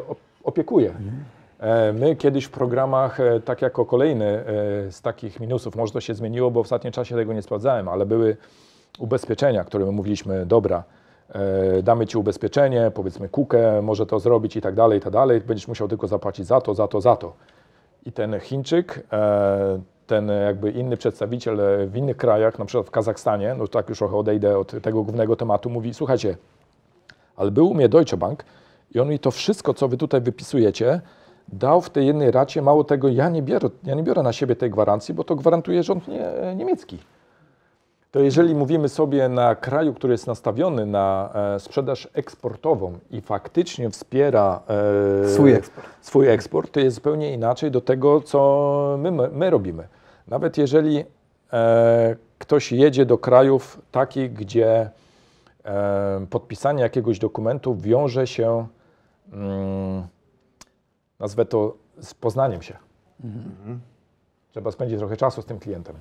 op- opiekuje. My kiedyś w programach, tak jako kolejny z takich minusów, może to się zmieniło, bo w ostatnim czasie tego nie sprawdzałem, ale były ubezpieczenia, które my mówiliśmy, dobra, damy Ci ubezpieczenie, powiedzmy kukę, może to zrobić i tak dalej, i tak dalej, będziesz musiał tylko zapłacić za to, za to, za to. I ten Chińczyk, e, ten jakby inny przedstawiciel w innych krajach, na przykład w Kazachstanie, no tak już trochę odejdę od tego głównego tematu, mówi, słuchajcie, ale był u mnie Deutsche Bank i on mi to wszystko, co wy tutaj wypisujecie, dał w tej jednej racie, mało tego, ja nie biorę, ja nie biorę na siebie tej gwarancji, bo to gwarantuje rząd nie, niemiecki. To jeżeli mówimy sobie na kraju, który jest nastawiony na e, sprzedaż eksportową i faktycznie wspiera e, Swój eksport. swój eksport, to jest zupełnie inaczej do tego, co my, my, my robimy. Nawet jeżeli e, ktoś jedzie do krajów takich, gdzie podpisanie jakiegoś dokumentu wiąże się, mm, nazwę to, z poznaniem się. Trzeba spędzić trochę czasu z tym klientem.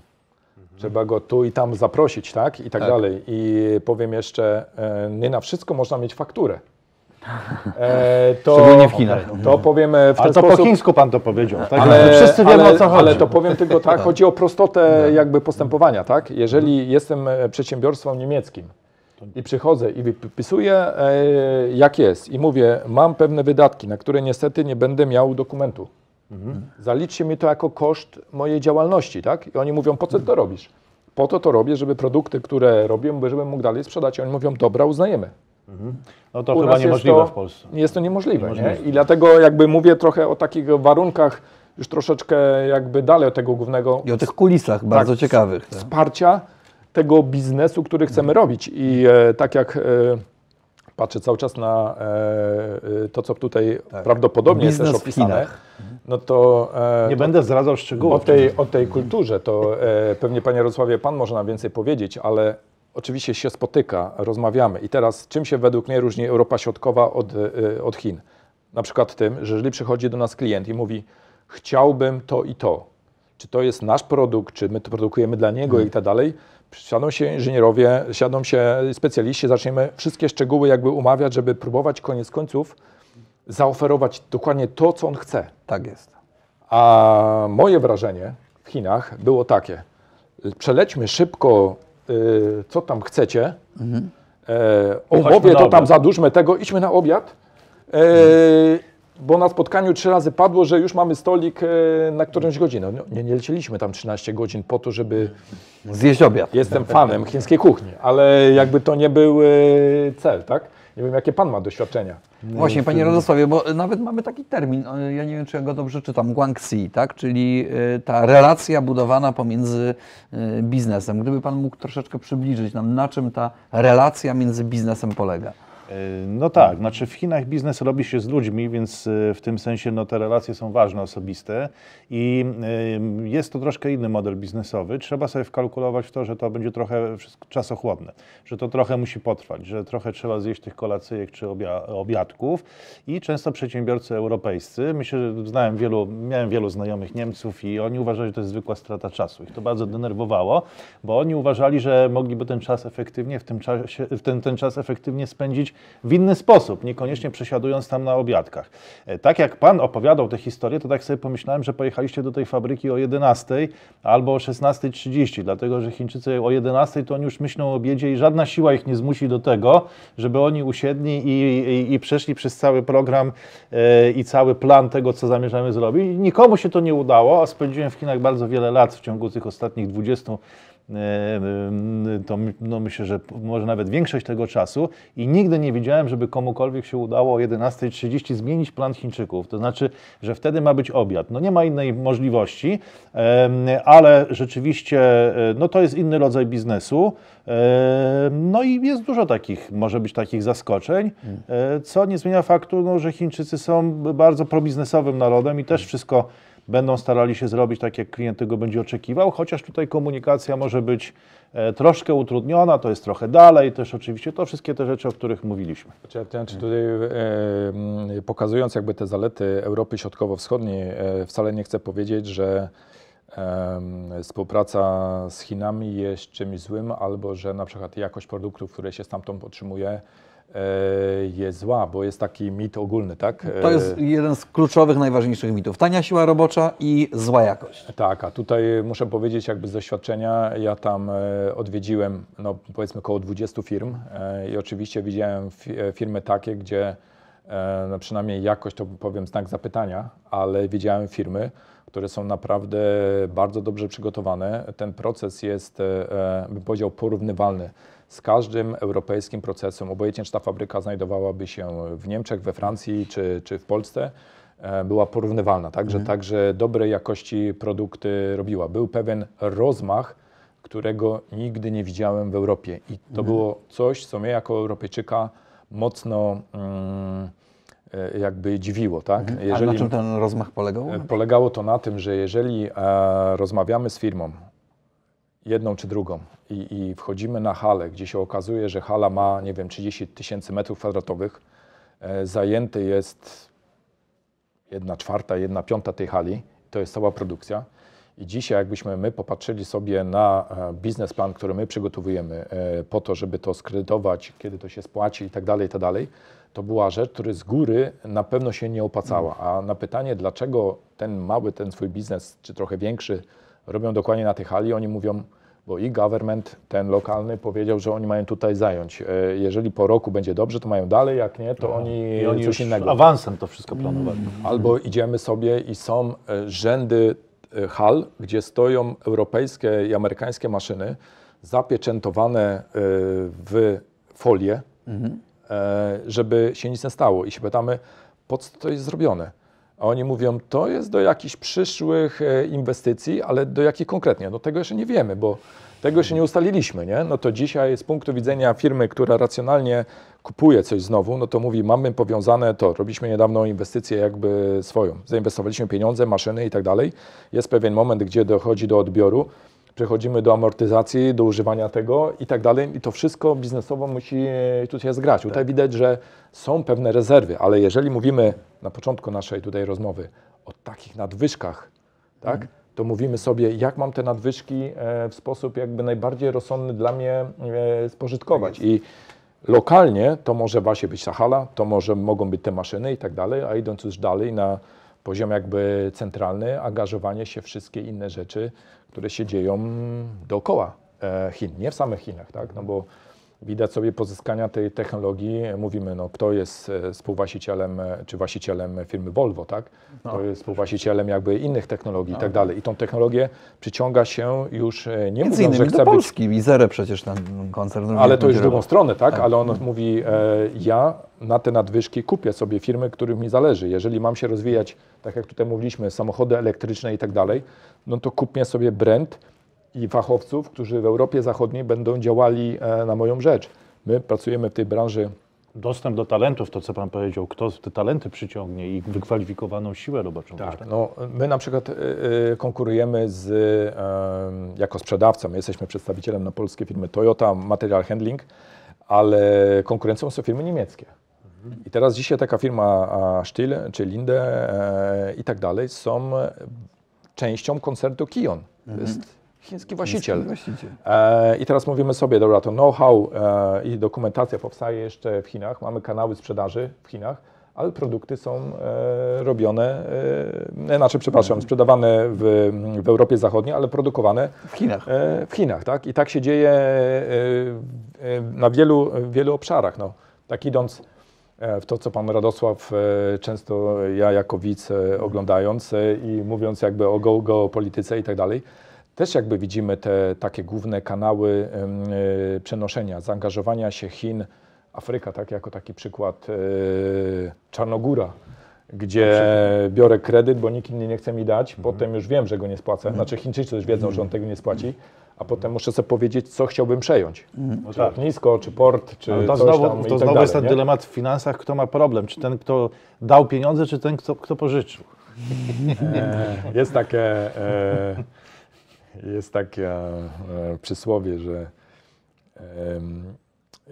Trzeba go tu i tam zaprosić, tak? I tak, Tak. dalej. I powiem jeszcze, e, nie na wszystko można mieć fakturę. E, to, Szczególnie w Chinach. To powiem e, w Ale ten to po sposób. chińsku pan to powiedział, tak? Ale, Wszyscy wiemy ale, o co chodzi. ale to powiem tylko tak, chodzi o prostotę jakby postępowania, tak? Jeżeli jestem e, przedsiębiorstwem niemieckim i przychodzę i wypisuję e, jak jest i mówię, mam pewne wydatki, na które niestety nie będę miał dokumentu. Zaliczcie mi to jako koszt mojej działalności, tak? I oni mówią, po co ty to robisz? Po to to robię, żeby produkty, które robię, żebym mógł dalej sprzedać. I oni mówią, dobra, uznajemy. No to U chyba niemożliwe to- w Polsce. Jest to niemożliwe, Niemożliwe. Nie? I dlatego jakby mówię trochę o takich warunkach już troszeczkę jakby dalej od tego głównego I o tych kulisach bardzo ciekawych. Tak. wsparcia tego biznesu, który chcemy robić. I e, tak jak e, patrzę cały czas na e, e, to, co tutaj prawdopodobnie Biznes jest też opisane, no to e, Nie będę zdradzał o szczegółów. tej, o tej kulturze to e, pewnie Panie Jarosławie, Pan może nam więcej powiedzieć, ale oczywiście się spotyka, rozmawiamy. I teraz czym się według mnie różni Europa Środkowa od, e, od Chin? Na przykład tym, że jeżeli przychodzi do nas klient i mówi chciałbym to i to, czy to jest nasz produkt, czy my to produkujemy dla niego i tak dalej, siadą się inżynierowie, siadą się specjaliści, zaczniemy wszystkie szczegóły jakby umawiać, żeby próbować koniec końców zaoferować dokładnie to, co on chce. tak jest. A moje wrażenie w Chinach było takie: przelećmy szybko, y, co tam chcecie. E, o Chodźmy umowie to tam zadłużmy tego, idźmy na obiad. E, bo na spotkaniu trzy razy padło, że już mamy stolik e, na którąś godzinę. No, nie, nie lecieliśmy tam 13 godzin po to, żeby. Zjeść obiad. Jestem fanem chińskiej kuchni, ale jakby to nie był e, cel, tak? Nie wiem, jakie pan ma doświadczenia. Właśnie, Panie Radosławie, bo nawet mamy taki termin, o, ja nie wiem, czy ja go dobrze czytam, guangxi, tak? czyli ta relacja budowana pomiędzy biznesem. Gdyby Pan mógł troszeczkę przybliżyć nam, na czym ta relacja między biznesem polega. E, No tak, znaczy w Chinach biznes robi się z ludźmi, więc e, w tym sensie no, te relacje są ważne, osobiste i e, jest to troszkę inny model biznesowy. Trzeba sobie wkalkulować w to, że to będzie trochę czasochłodne, że to trochę musi potrwać, że trochę trzeba zjeść tych kolacyjek czy obia- obiadków i często przedsiębiorcy europejscy, myślę, że znałem wielu, miałem wielu znajomych Niemców i oni uważali, że to jest zwykła strata czasu. Ich to bardzo denerwowało, bo oni uważali, że mogliby ten czas efektywnie, w tym czasie, ten, ten czas efektywnie spędzić w inny sposób, niekoniecznie przesiadując tam na obiadkach. E, Tak jak Pan opowiadał tę historię, to tak sobie pomyślałem, że pojechaliście do tej fabryki o 11 albo o 16.30, dlatego że Chińczycy o 11 to oni już myślą o obiedzie i żadna siła ich nie zmusi do tego, żeby oni usiedli i, i, i przeszli przez cały program e, i cały plan tego, co zamierzamy zrobić. Nikomu się to nie udało, a spędziłem w Chinach bardzo wiele lat w ciągu tych ostatnich 20 e, to my- no myślę, że może nawet większość tego czasu i nigdy nie widziałem, żeby komukolwiek się udało o 11.30 zmienić plan Chińczyków. To znaczy, że wtedy ma być obiad. No nie ma innej możliwości, ale rzeczywiście e, no to jest inny rodzaj biznesu. Em, No i jest dużo takich, może być takich zaskoczeń, e, co nie zmienia faktu, no, że Chińczycy są bardzo probiznesowym narodem i też wszystko będą starali się zrobić tak, jak klient tego będzie oczekiwał, chociaż tutaj komunikacja może być e, troszkę utrudniona, to jest trochę dalej, też oczywiście to wszystkie te rzeczy, o których mówiliśmy. Znaczy, tutaj e, mm, pokazując jakby te zalety Europy Środkowo-Wschodniej, e, wcale nie chcę powiedzieć, że współpraca z Chinami jest czymś złym, albo że na przykład jakość produktów, które się stamtąd otrzymuje, jest zła, bo jest taki mit ogólny, tak? To E, jest jeden z kluczowych, najważniejszych mitów. Tania siła robocza i zła jakość. Tak, a tutaj muszę powiedzieć jakby z doświadczenia, ja tam e, odwiedziłem no, powiedzmy około 20 firm e, i oczywiście widziałem fi- e, firmy takie, gdzie e, no, przynajmniej jakość to powiem znak zapytania, ale widziałem firmy, które są naprawdę bardzo dobrze przygotowane. Ten proces jest, e, e, bym powiedział, porównywalny z każdym europejskim procesem. Obojętnie czy ta fabryka znajdowałaby się w Niemczech, we Francji czy, czy w Polsce, e, była porównywalna, tak? Że także dobrej jakości produkty robiła. Był pewien rozmach, którego nigdy nie widziałem w Europie. I to było coś, co mnie jako Europejczyka mocno mm, e, jakby dziwiło, tak? A na czym ten rozmach polegał? E, Polegało to na tym, że jeżeli e, rozmawiamy z firmą, jedną czy drugą, i, i wchodzimy na halę, gdzie się okazuje, że hala ma, nie wiem, 30 tysięcy metrów kwadratowych, e, zajęty jest jedna czwarta, jedna piąta tej hali, to jest cała produkcja. I dzisiaj, jakbyśmy my popatrzyli sobie na e, biznesplan, który my przygotowujemy e, po to, żeby to skredytować, kiedy to się spłaci i tak dalej, i tak dalej, to była rzecz, która z góry na pewno się nie opłacała. A na pytanie, dlaczego ten mały, ten swój biznes, czy trochę większy, robią dokładnie na tej hali, oni mówią, bo i government, ten lokalny, powiedział, że oni mają tutaj zająć. E, Jeżeli po roku będzie dobrze, to mają dalej, jak nie, to oni, I oni coś już innego. awansem to wszystko planowali. Albo idziemy sobie i są e, rzędy e, hal, gdzie stoją europejskie i amerykańskie maszyny zapieczętowane w folię, e, żeby się nic nie stało. I się pytamy, po co to jest zrobione? A oni mówią, to jest do jakichś przyszłych e, inwestycji, ale do jakich konkretnie? No tego jeszcze nie wiemy, bo tego jeszcze nie ustaliliśmy, nie? No to dzisiaj z punktu widzenia firmy, która racjonalnie kupuje coś znowu, no to mówi, mamy powiązane to, robiliśmy niedawno inwestycję jakby swoją, zainwestowaliśmy pieniądze, maszyny i tak dalej. Jest pewien moment, gdzie dochodzi do odbioru, przechodzimy do amortyzacji, do używania tego i tak dalej i to wszystko biznesowo musi e, tutaj zgrać. Tutaj widać, że są pewne rezerwy, ale jeżeli mówimy na początku naszej tutaj rozmowy o takich nadwyżkach, tak, to mówimy sobie, jak mam te nadwyżki e, w sposób jakby najbardziej rozsądny dla mnie e, spożytkować. I lokalnie to może właśnie być ta hala, to może mogą być te maszyny i tak dalej, a idąc już dalej na poziom jakby centralny, angażowanie się w wszystkie inne rzeczy, które się dzieją dookoła e, Chin, nie w samych Chinach, tak, no bo widać sobie pozyskania tej technologii, mówimy, no kto jest e, współwłaścicielem, e, czy właścicielem firmy Volvo, tak, to jest współwłaścicielem jakby innych technologii i tak dalej i tą technologię przyciąga się już, e, nie Między mówiąc, że chce do być Polski. Wizerę przecież ten koncern. ale to już w drugą stronę, tak? Ale on mówi, e, ja na te nadwyżki kupię sobie firmy, których mi zależy. Jeżeli mam się rozwijać, tak jak tutaj mówiliśmy, samochody elektryczne i tak dalej, no to kupię sobie brand i fachowców, którzy w Europie Zachodniej będą działali e, na moją rzecz. My pracujemy w tej branży Dostęp do talentów, to co Pan powiedział, kto te talenty przyciągnie i wykwalifikowaną siłę roboczą. też, Tak, no, my na przykład y, y, konkurujemy z, em, jako sprzedawca, my jesteśmy przedstawicielem na polskie firmy Toyota, Material Handling, ale konkurencją są firmy niemieckie. I teraz dzisiaj taka firma Stihl czy Linde e, i tak dalej są częścią koncertu Kion. To jest chiński właściciel. Właściciel. E, I teraz mówimy sobie, dobra, to know-how e, i dokumentacja powstaje jeszcze w Chinach, mamy kanały sprzedaży w Chinach, ale produkty są e, robione, e, znaczy, przepraszam, sprzedawane w, w Europie Zachodniej, ale produkowane W Chinach. e, w Chinach, tak? I tak się dzieje e, e, na wielu, wielu obszarach. No. Tak idąc e, w to, co pan Radosław często ja jako widz oglądając i mówiąc jakby o geo- geopolityce i tak dalej, też jakby widzimy te takie główne kanały e, przenoszenia, zaangażowania się Chin, Afryka, tak, jako taki przykład e, Czarnogóra, gdzie biorę kredyt, bo nikt inny nie chce mi dać, Mhm. potem już wiem, że go nie spłacę, znaczy Chińczycy też wiedzą, że on tego nie spłaci, a potem muszę sobie powiedzieć, co chciałbym przejąć. No Czy tak. lotnisko, czy port, czy Ale to coś znowu, tam to tak znowu dalej, jest ten nie? dylemat w finansach, kto ma problem. Czy ten, kto dał pieniądze, czy ten, kto, kto pożyczył. E, Jest takie, e, jest takie e, przysłowie, że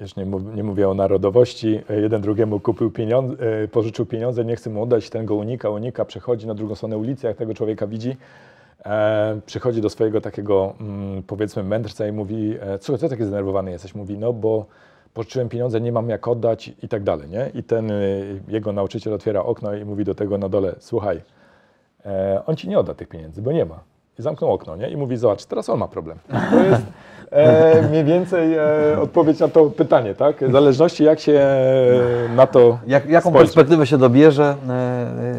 już nie, mów, nie mówię o narodowości, jeden drugiemu kupił pieniądze, e, pożyczył pieniądze, nie chce mu oddać, ten go unika, unika, przechodzi na drugą stronę ulicy, jak tego człowieka widzi, e, przychodzi do swojego takiego, mm, powiedzmy, mędrca i mówi, e, co, co taki zdenerwowany jesteś? Mówi, no bo pożyczyłem pieniądze, nie mam jak oddać i tak dalej, nie? I ten, jego nauczyciel otwiera okno i mówi do tego na dole, słuchaj, e, on ci nie odda tych pieniędzy, bo nie ma. I zamknął okno, nie? I mówi, zobacz, teraz on ma problem. To jest e, mniej więcej e, odpowiedź na to pytanie, tak? W zależności jak się e, na to Jak, jaką spojrzy. perspektywę się dobierze, e,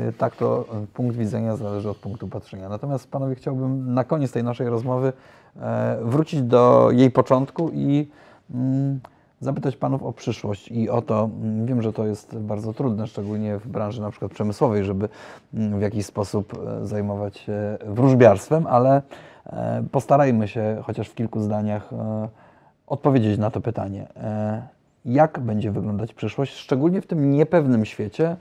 e, tak to punkt widzenia zależy od punktu patrzenia. Natomiast panowie chciałbym na koniec tej naszej rozmowy e, wrócić do jej początku i mm, zapytać panów o przyszłość i o to, mm, wiem, że to jest bardzo trudne, szczególnie w branży na przykład przemysłowej, żeby mm, w jakiś sposób e, zajmować się wróżbiarstwem, ale e, postarajmy się chociaż w kilku zdaniach e, odpowiedzieć na to pytanie. Jak będzie wyglądać przyszłość, szczególnie w tym niepewnym świecie,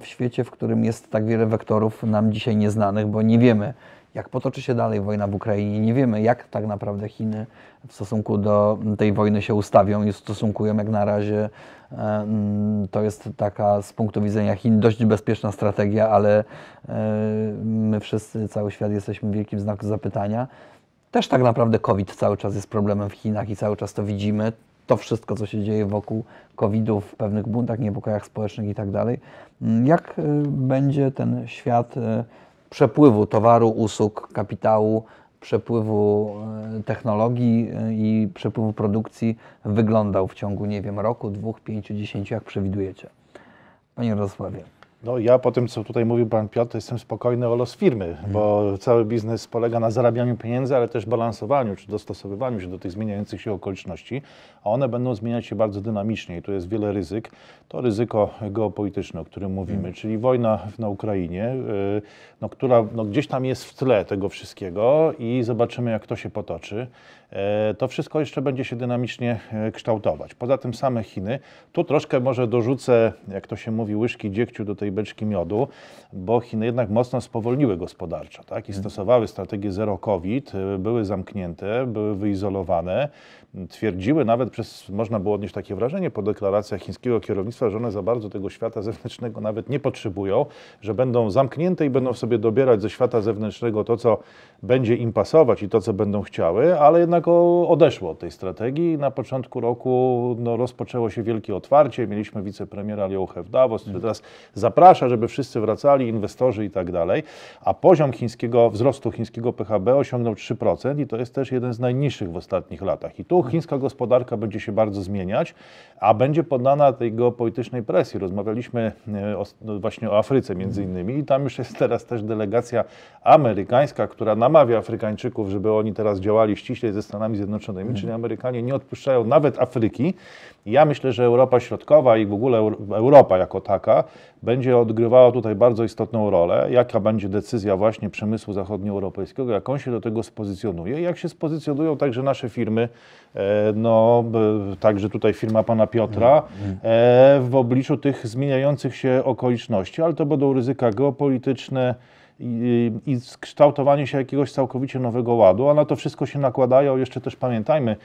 w świecie, w którym jest tak wiele wektorów nam dzisiaj nieznanych, bo nie wiemy, jak potoczy się dalej wojna w Ukrainie, nie wiemy, jak tak naprawdę Chiny w stosunku do tej wojny się ustawią i stosunkują jak na razie. e, mm, To jest taka z punktu widzenia Chin dość bezpieczna strategia, ale e, my wszyscy, cały świat jesteśmy w wielkim znaku zapytania. Też tak naprawdę COVID cały czas jest problemem w Chinach i cały czas to widzimy. To wszystko, co się dzieje wokół COVID-u, w pewnych buntach, niepokojach społecznych i tak dalej. Mm, Jak y, będzie ten świat y, przepływu towaru, usług, kapitału, przepływu y, technologii y, i przepływu produkcji wyglądał w ciągu, nie wiem, roku, dwóch, pięciu, dziesięciu, jak przewidujecie? Panie Radosławie. No ja po tym, co tutaj mówił Pan Piotr, jestem spokojny o los firmy, bo cały biznes polega na zarabianiu pieniędzy, ale też balansowaniu, czy dostosowywaniu się do tych zmieniających się okoliczności, a one będą zmieniać się bardzo dynamicznie i tu jest wiele ryzyk. To ryzyko geopolityczne, o którym mówimy, czyli wojna na Ukrainie, y, no, która no, gdzieś tam jest w tle tego wszystkiego i zobaczymy, jak to się potoczy. E, To wszystko jeszcze będzie się dynamicznie e, kształtować. Poza tym same Chiny. Tu troszkę może dorzucę, jak to się mówi, łyżki dziegciu do tej beczki miodu, bo Chiny jednak mocno spowolniły gospodarczo tak? i stosowały strategię zero COVID, e, były zamknięte, były wyizolowane. Twierdziły nawet przez, można było odnieść takie wrażenie po deklaracjach chińskiego kierownictwa, że one za bardzo tego świata zewnętrznego nawet nie potrzebują, że będą zamknięte i będą sobie dobierać ze świata zewnętrznego to, co będzie im pasować i to, co będą chciały, ale jednak odeszło od tej strategii. Na początku roku no, rozpoczęło się wielkie otwarcie. Mieliśmy wicepremiera Liu w Davos, który teraz zaprasza, żeby wszyscy wracali, inwestorzy i tak dalej. A poziom chińskiego, wzrostu chińskiego PHB osiągnął 3% i to jest też jeden z najniższych w ostatnich latach. I tu chińska gospodarka będzie się bardzo zmieniać, a będzie poddana tej geopolitycznej presji. Rozmawialiśmy e, o, no, właśnie o Afryce między innymi i tam już jest teraz też delegacja amerykańska, która namawia Afrykańczyków, żeby oni teraz działali ściśle ze Stanami Zjednoczonymi, czyli Amerykanie nie odpuszczają nawet Afryki. I Ja myślę, że Europa Środkowa i w ogóle Euro- Europa jako taka będzie odgrywała tutaj bardzo istotną rolę. Jaka będzie decyzja właśnie przemysłu zachodnioeuropejskiego, jak on się do tego spozycjonuje, jak się spozycjonują także nasze firmy, e, no także tutaj firma pana Piotra, e, w obliczu tych zmieniających się okoliczności, ale to będą ryzyka geopolityczne, i, i kształtowanie się jakiegoś całkowicie nowego ładu, a na to wszystko się nakładają. Jeszcze też pamiętajmy,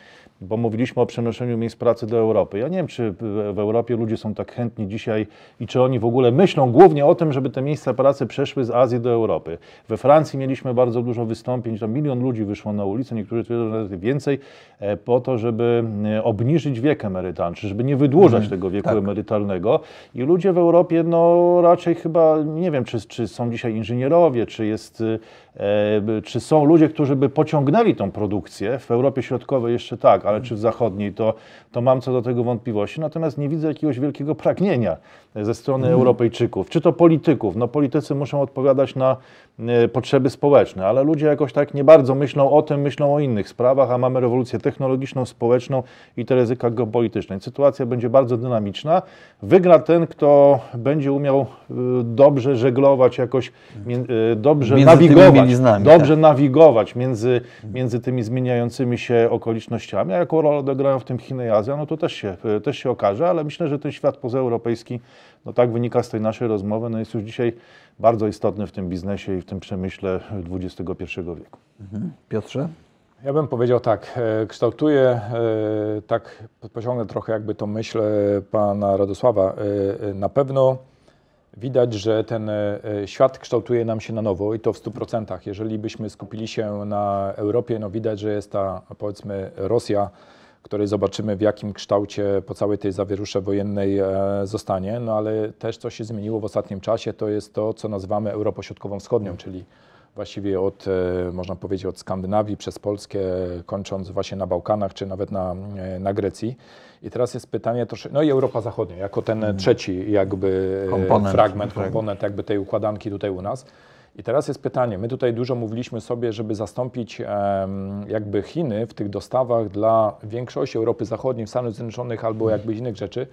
bo mówiliśmy o przenoszeniu miejsc pracy do Europy. Ja nie wiem, czy w Europie ludzie są tak chętni dzisiaj i czy oni w ogóle myślą głównie o tym, żeby te miejsca pracy przeszły z Azji do Europy. We Francji mieliśmy bardzo dużo wystąpień, tam milion ludzi wyszło na ulicę, niektórzy twierdzą, że nawet więcej, e, po to, żeby e, obniżyć wiek emerytalny, żeby nie wydłużać tego wieku tak. emerytalnego. I ludzie w Europie, no raczej chyba, nie wiem, czy, czy są dzisiaj inżynierowie, czy, jest, y, czy są ludzie, którzy by pociągnęli tą produkcję. W Europie Środkowej jeszcze tak, ale czy w zachodniej, to, to mam co do tego wątpliwości. Natomiast nie widzę jakiegoś wielkiego pragnienia ze strony Europejczyków, czy to polityków. No politycy muszą odpowiadać na e, potrzeby społeczne, ale ludzie jakoś tak nie bardzo myślą o tym, myślą o innych sprawach, a mamy rewolucję technologiczną, społeczną i te ryzyka geopolityczne. Sytuacja będzie bardzo dynamiczna. Wygra ten, kto będzie umiał y, dobrze żeglować jakoś, mię- y, dobrze Między tymi nawigować, dobrze nawigować między, między tymi zmieniającymi się okolicznościami. A jaką rolę odegrają w tym Chiny i Azja, no to też się, też się okaże, ale myślę, że ten świat pozaeuropejski, no tak wynika z tej naszej rozmowy, no jest już dzisiaj bardzo istotny w tym biznesie i w tym przemyśle XXI wieku. Piotrze? Ja bym powiedział tak, e, kształtuję, e, tak pociągnę trochę jakby tą myśl e, pana Radosława. E, Na pewno widać, że ten e, świat kształtuje nam się na nowo i to w 100%. Jeżeli byśmy skupili się na Europie, no widać, że jest ta powiedzmy Rosja, której zobaczymy w jakim kształcie po całej tej zawierusze wojennej e, zostanie, no ale też co się zmieniło w ostatnim czasie, to jest to, co nazywamy Europą Środkowo-Wschodnią, czyli właściwie od, e, można powiedzieć, od Skandynawii przez Polskę, kończąc właśnie na Bałkanach, czy nawet na, e, na Grecji. I teraz jest pytanie no i Europa Zachodnia, jako ten trzeci jakby e, Komponent. fragment, Fragment. komponent jakby tej układanki tutaj u nas. I teraz jest pytanie, my tutaj dużo mówiliśmy sobie, żeby zastąpić jakby Chiny w tych dostawach dla większości Europy Zachodniej, Stanów Zjednoczonych albo jakby innych rzeczy,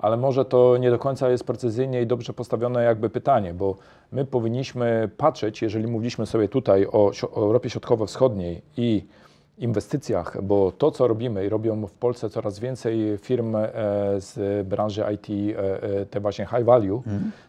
ale może to nie do końca jest precyzyjnie i dobrze postawione jakby pytanie, bo my powinniśmy patrzeć, jeżeli mówiliśmy sobie tutaj o, o Europie Środkowo-Wschodniej i inwestycjach, bo to, co robimy i robią w Polsce coraz więcej firm e, z branży IT, e, e, te właśnie high value,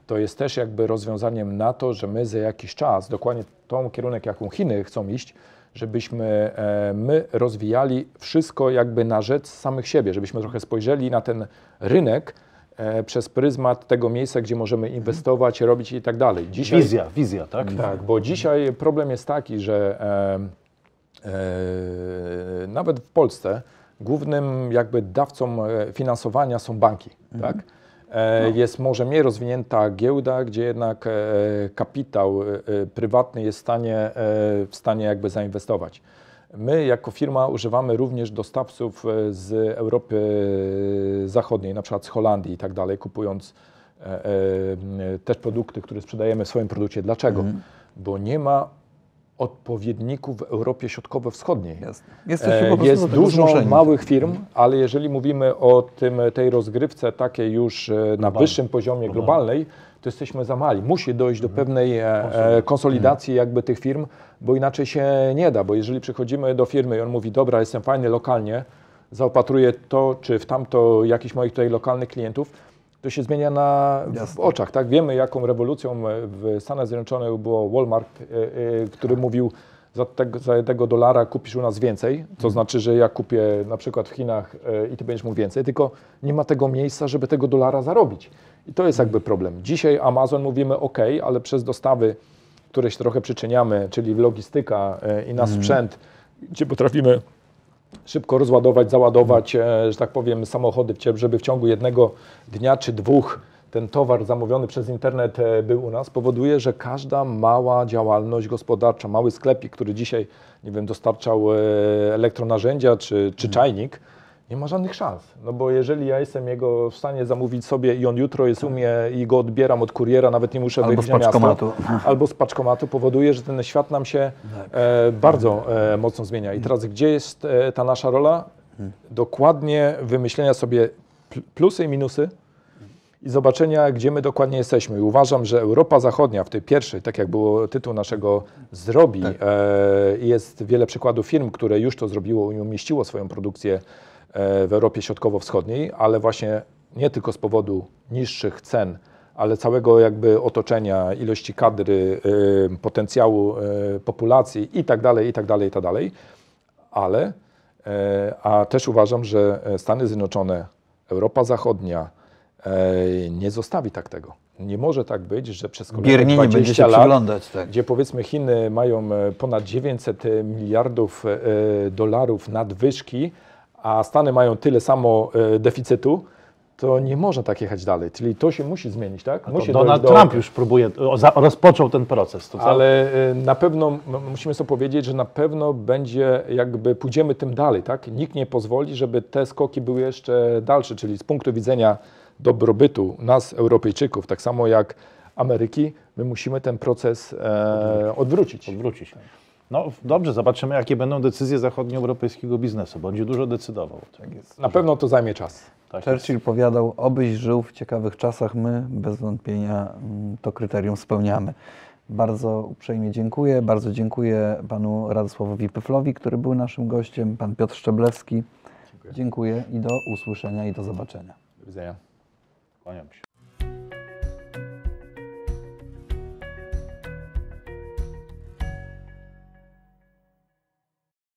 to jest też jakby rozwiązaniem na to, że my za jakiś czas, dokładnie tą kierunek, jaką Chiny chcą iść, żebyśmy e, my rozwijali wszystko jakby na rzecz samych siebie, żebyśmy trochę spojrzeli na ten rynek e, przez pryzmat tego miejsca, gdzie możemy inwestować, robić i tak dalej. Dzisiaj, Wizja, wizja, tak? tak, bo dzisiaj problem jest taki, że e, nawet w Polsce głównym jakby dawcą finansowania są banki, tak? E, Jest może mniej rozwinięta giełda, gdzie jednak e, kapitał e, prywatny jest w stanie, w stanie jakby zainwestować. My jako firma używamy również dostawców z Europy Zachodniej, na przykład z Holandii i tak dalej, kupując też produkty, które sprzedajemy w swoim produkcie. Dlaczego? Bo nie ma odpowiedników w Europie Środkowo-Wschodniej. Po E, Jest dużo zmuszeni. małych firm, ale jeżeli mówimy o tym, tej rozgrywce takiej już e, na wyższym poziomie globalnej, to jesteśmy za mali. Musi dojść do pewnej e, e, konsolidacji jakby tych firm, bo inaczej się nie da, bo jeżeli przychodzimy do firmy i on mówi, dobra, jestem fajny lokalnie, zaopatruję to czy w tamto jakichś moich tutaj lokalnych klientów, to się zmienia na, w oczach. Tak? Wiemy, jaką rewolucją e, w Stanach Zjednoczonych było Walmart, e, e, który mówił, za tego, za jednego dolara kupisz u nas więcej, to znaczy, że ja kupię na przykład w Chinach i ty będziesz mógł więcej, tylko nie ma tego miejsca, żeby tego dolara zarobić. I to jest jakby problem. Dzisiaj Amazon mówimy OK, ale przez dostawy, które się trochę przyczyniamy, czyli logistyka e, i nasz sprzęt, gdzie potrafimy szybko rozładować, załadować, e, że tak powiem, samochody, żeby w ciągu jednego dnia czy dwóch ten towar zamówiony przez internet e, był u nas, powoduje, że każda mała działalność gospodarcza, mały sklepik, który dzisiaj, nie wiem, dostarczał e, elektronarzędzia czy, czy czajnik, nie ma żadnych szans. No bo jeżeli ja jestem jego w stanie zamówić sobie i on jutro jest u mnie i go odbieram od kuriera, nawet nie muszę wyjść na miasto, albo z paczkomatu, powoduje, że ten świat nam się e, bardzo e, mocno zmienia. I teraz gdzie jest e, ta nasza rola? Dokładnie wymyślenia sobie pl- plusy i minusy i zobaczenia, gdzie my dokładnie jesteśmy. I uważam, że Europa Zachodnia w tej pierwszej, tak jak było tytuł naszego, zrobi. Tak. E, jest wiele przykładów firm, które już to zrobiło i umieściło swoją produkcję w Europie Środkowo-Wschodniej, ale właśnie nie tylko z powodu niższych cen, ale całego jakby otoczenia, ilości kadry, y, potencjału y, populacji i tak dalej, i tak dalej, i tak dalej. Ale, e, a też uważam, że Stany Zjednoczone, Europa Zachodnia e, nie zostawi tak tego. Nie może tak być, że przez kolejne Biernie nie będzie 20 się lat. Tak. gdzie powiedzmy Chiny mają e, ponad 900 miliardów e, dolarów nadwyżki, a Stany mają tyle samo e, deficytu, to nie można tak jechać dalej. Czyli to się musi zmienić, tak? Musi Donald do- Trump już próbuje, rozpoczął ten proces. Ale e, na pewno musimy sobie powiedzieć, że na pewno będzie jakby pójdziemy tym dalej, tak? Nikt nie pozwoli, żeby te skoki były jeszcze dalsze, czyli z punktu widzenia dobrobytu nas, Europejczyków, tak samo jak Ameryki, my musimy ten proces e, odwrócić. odwrócić. No dobrze, zobaczymy, jakie będą decyzje zachodnioeuropejskiego biznesu. Będzie dużo decydował. Tak jest. Na pewno to zajmie czas. Tak jest. Churchill powiadał, obyś żył w ciekawych czasach, my bez wątpienia mm, to kryterium spełniamy. Bardzo uprzejmie dziękuję. Bardzo dziękuję panu Radosławowi Pyflowi, który był naszym gościem, pan Piotr Szczeblewski. Dziękuję i do usłyszenia i do zobaczenia. Do widzenia. Kłaniam się.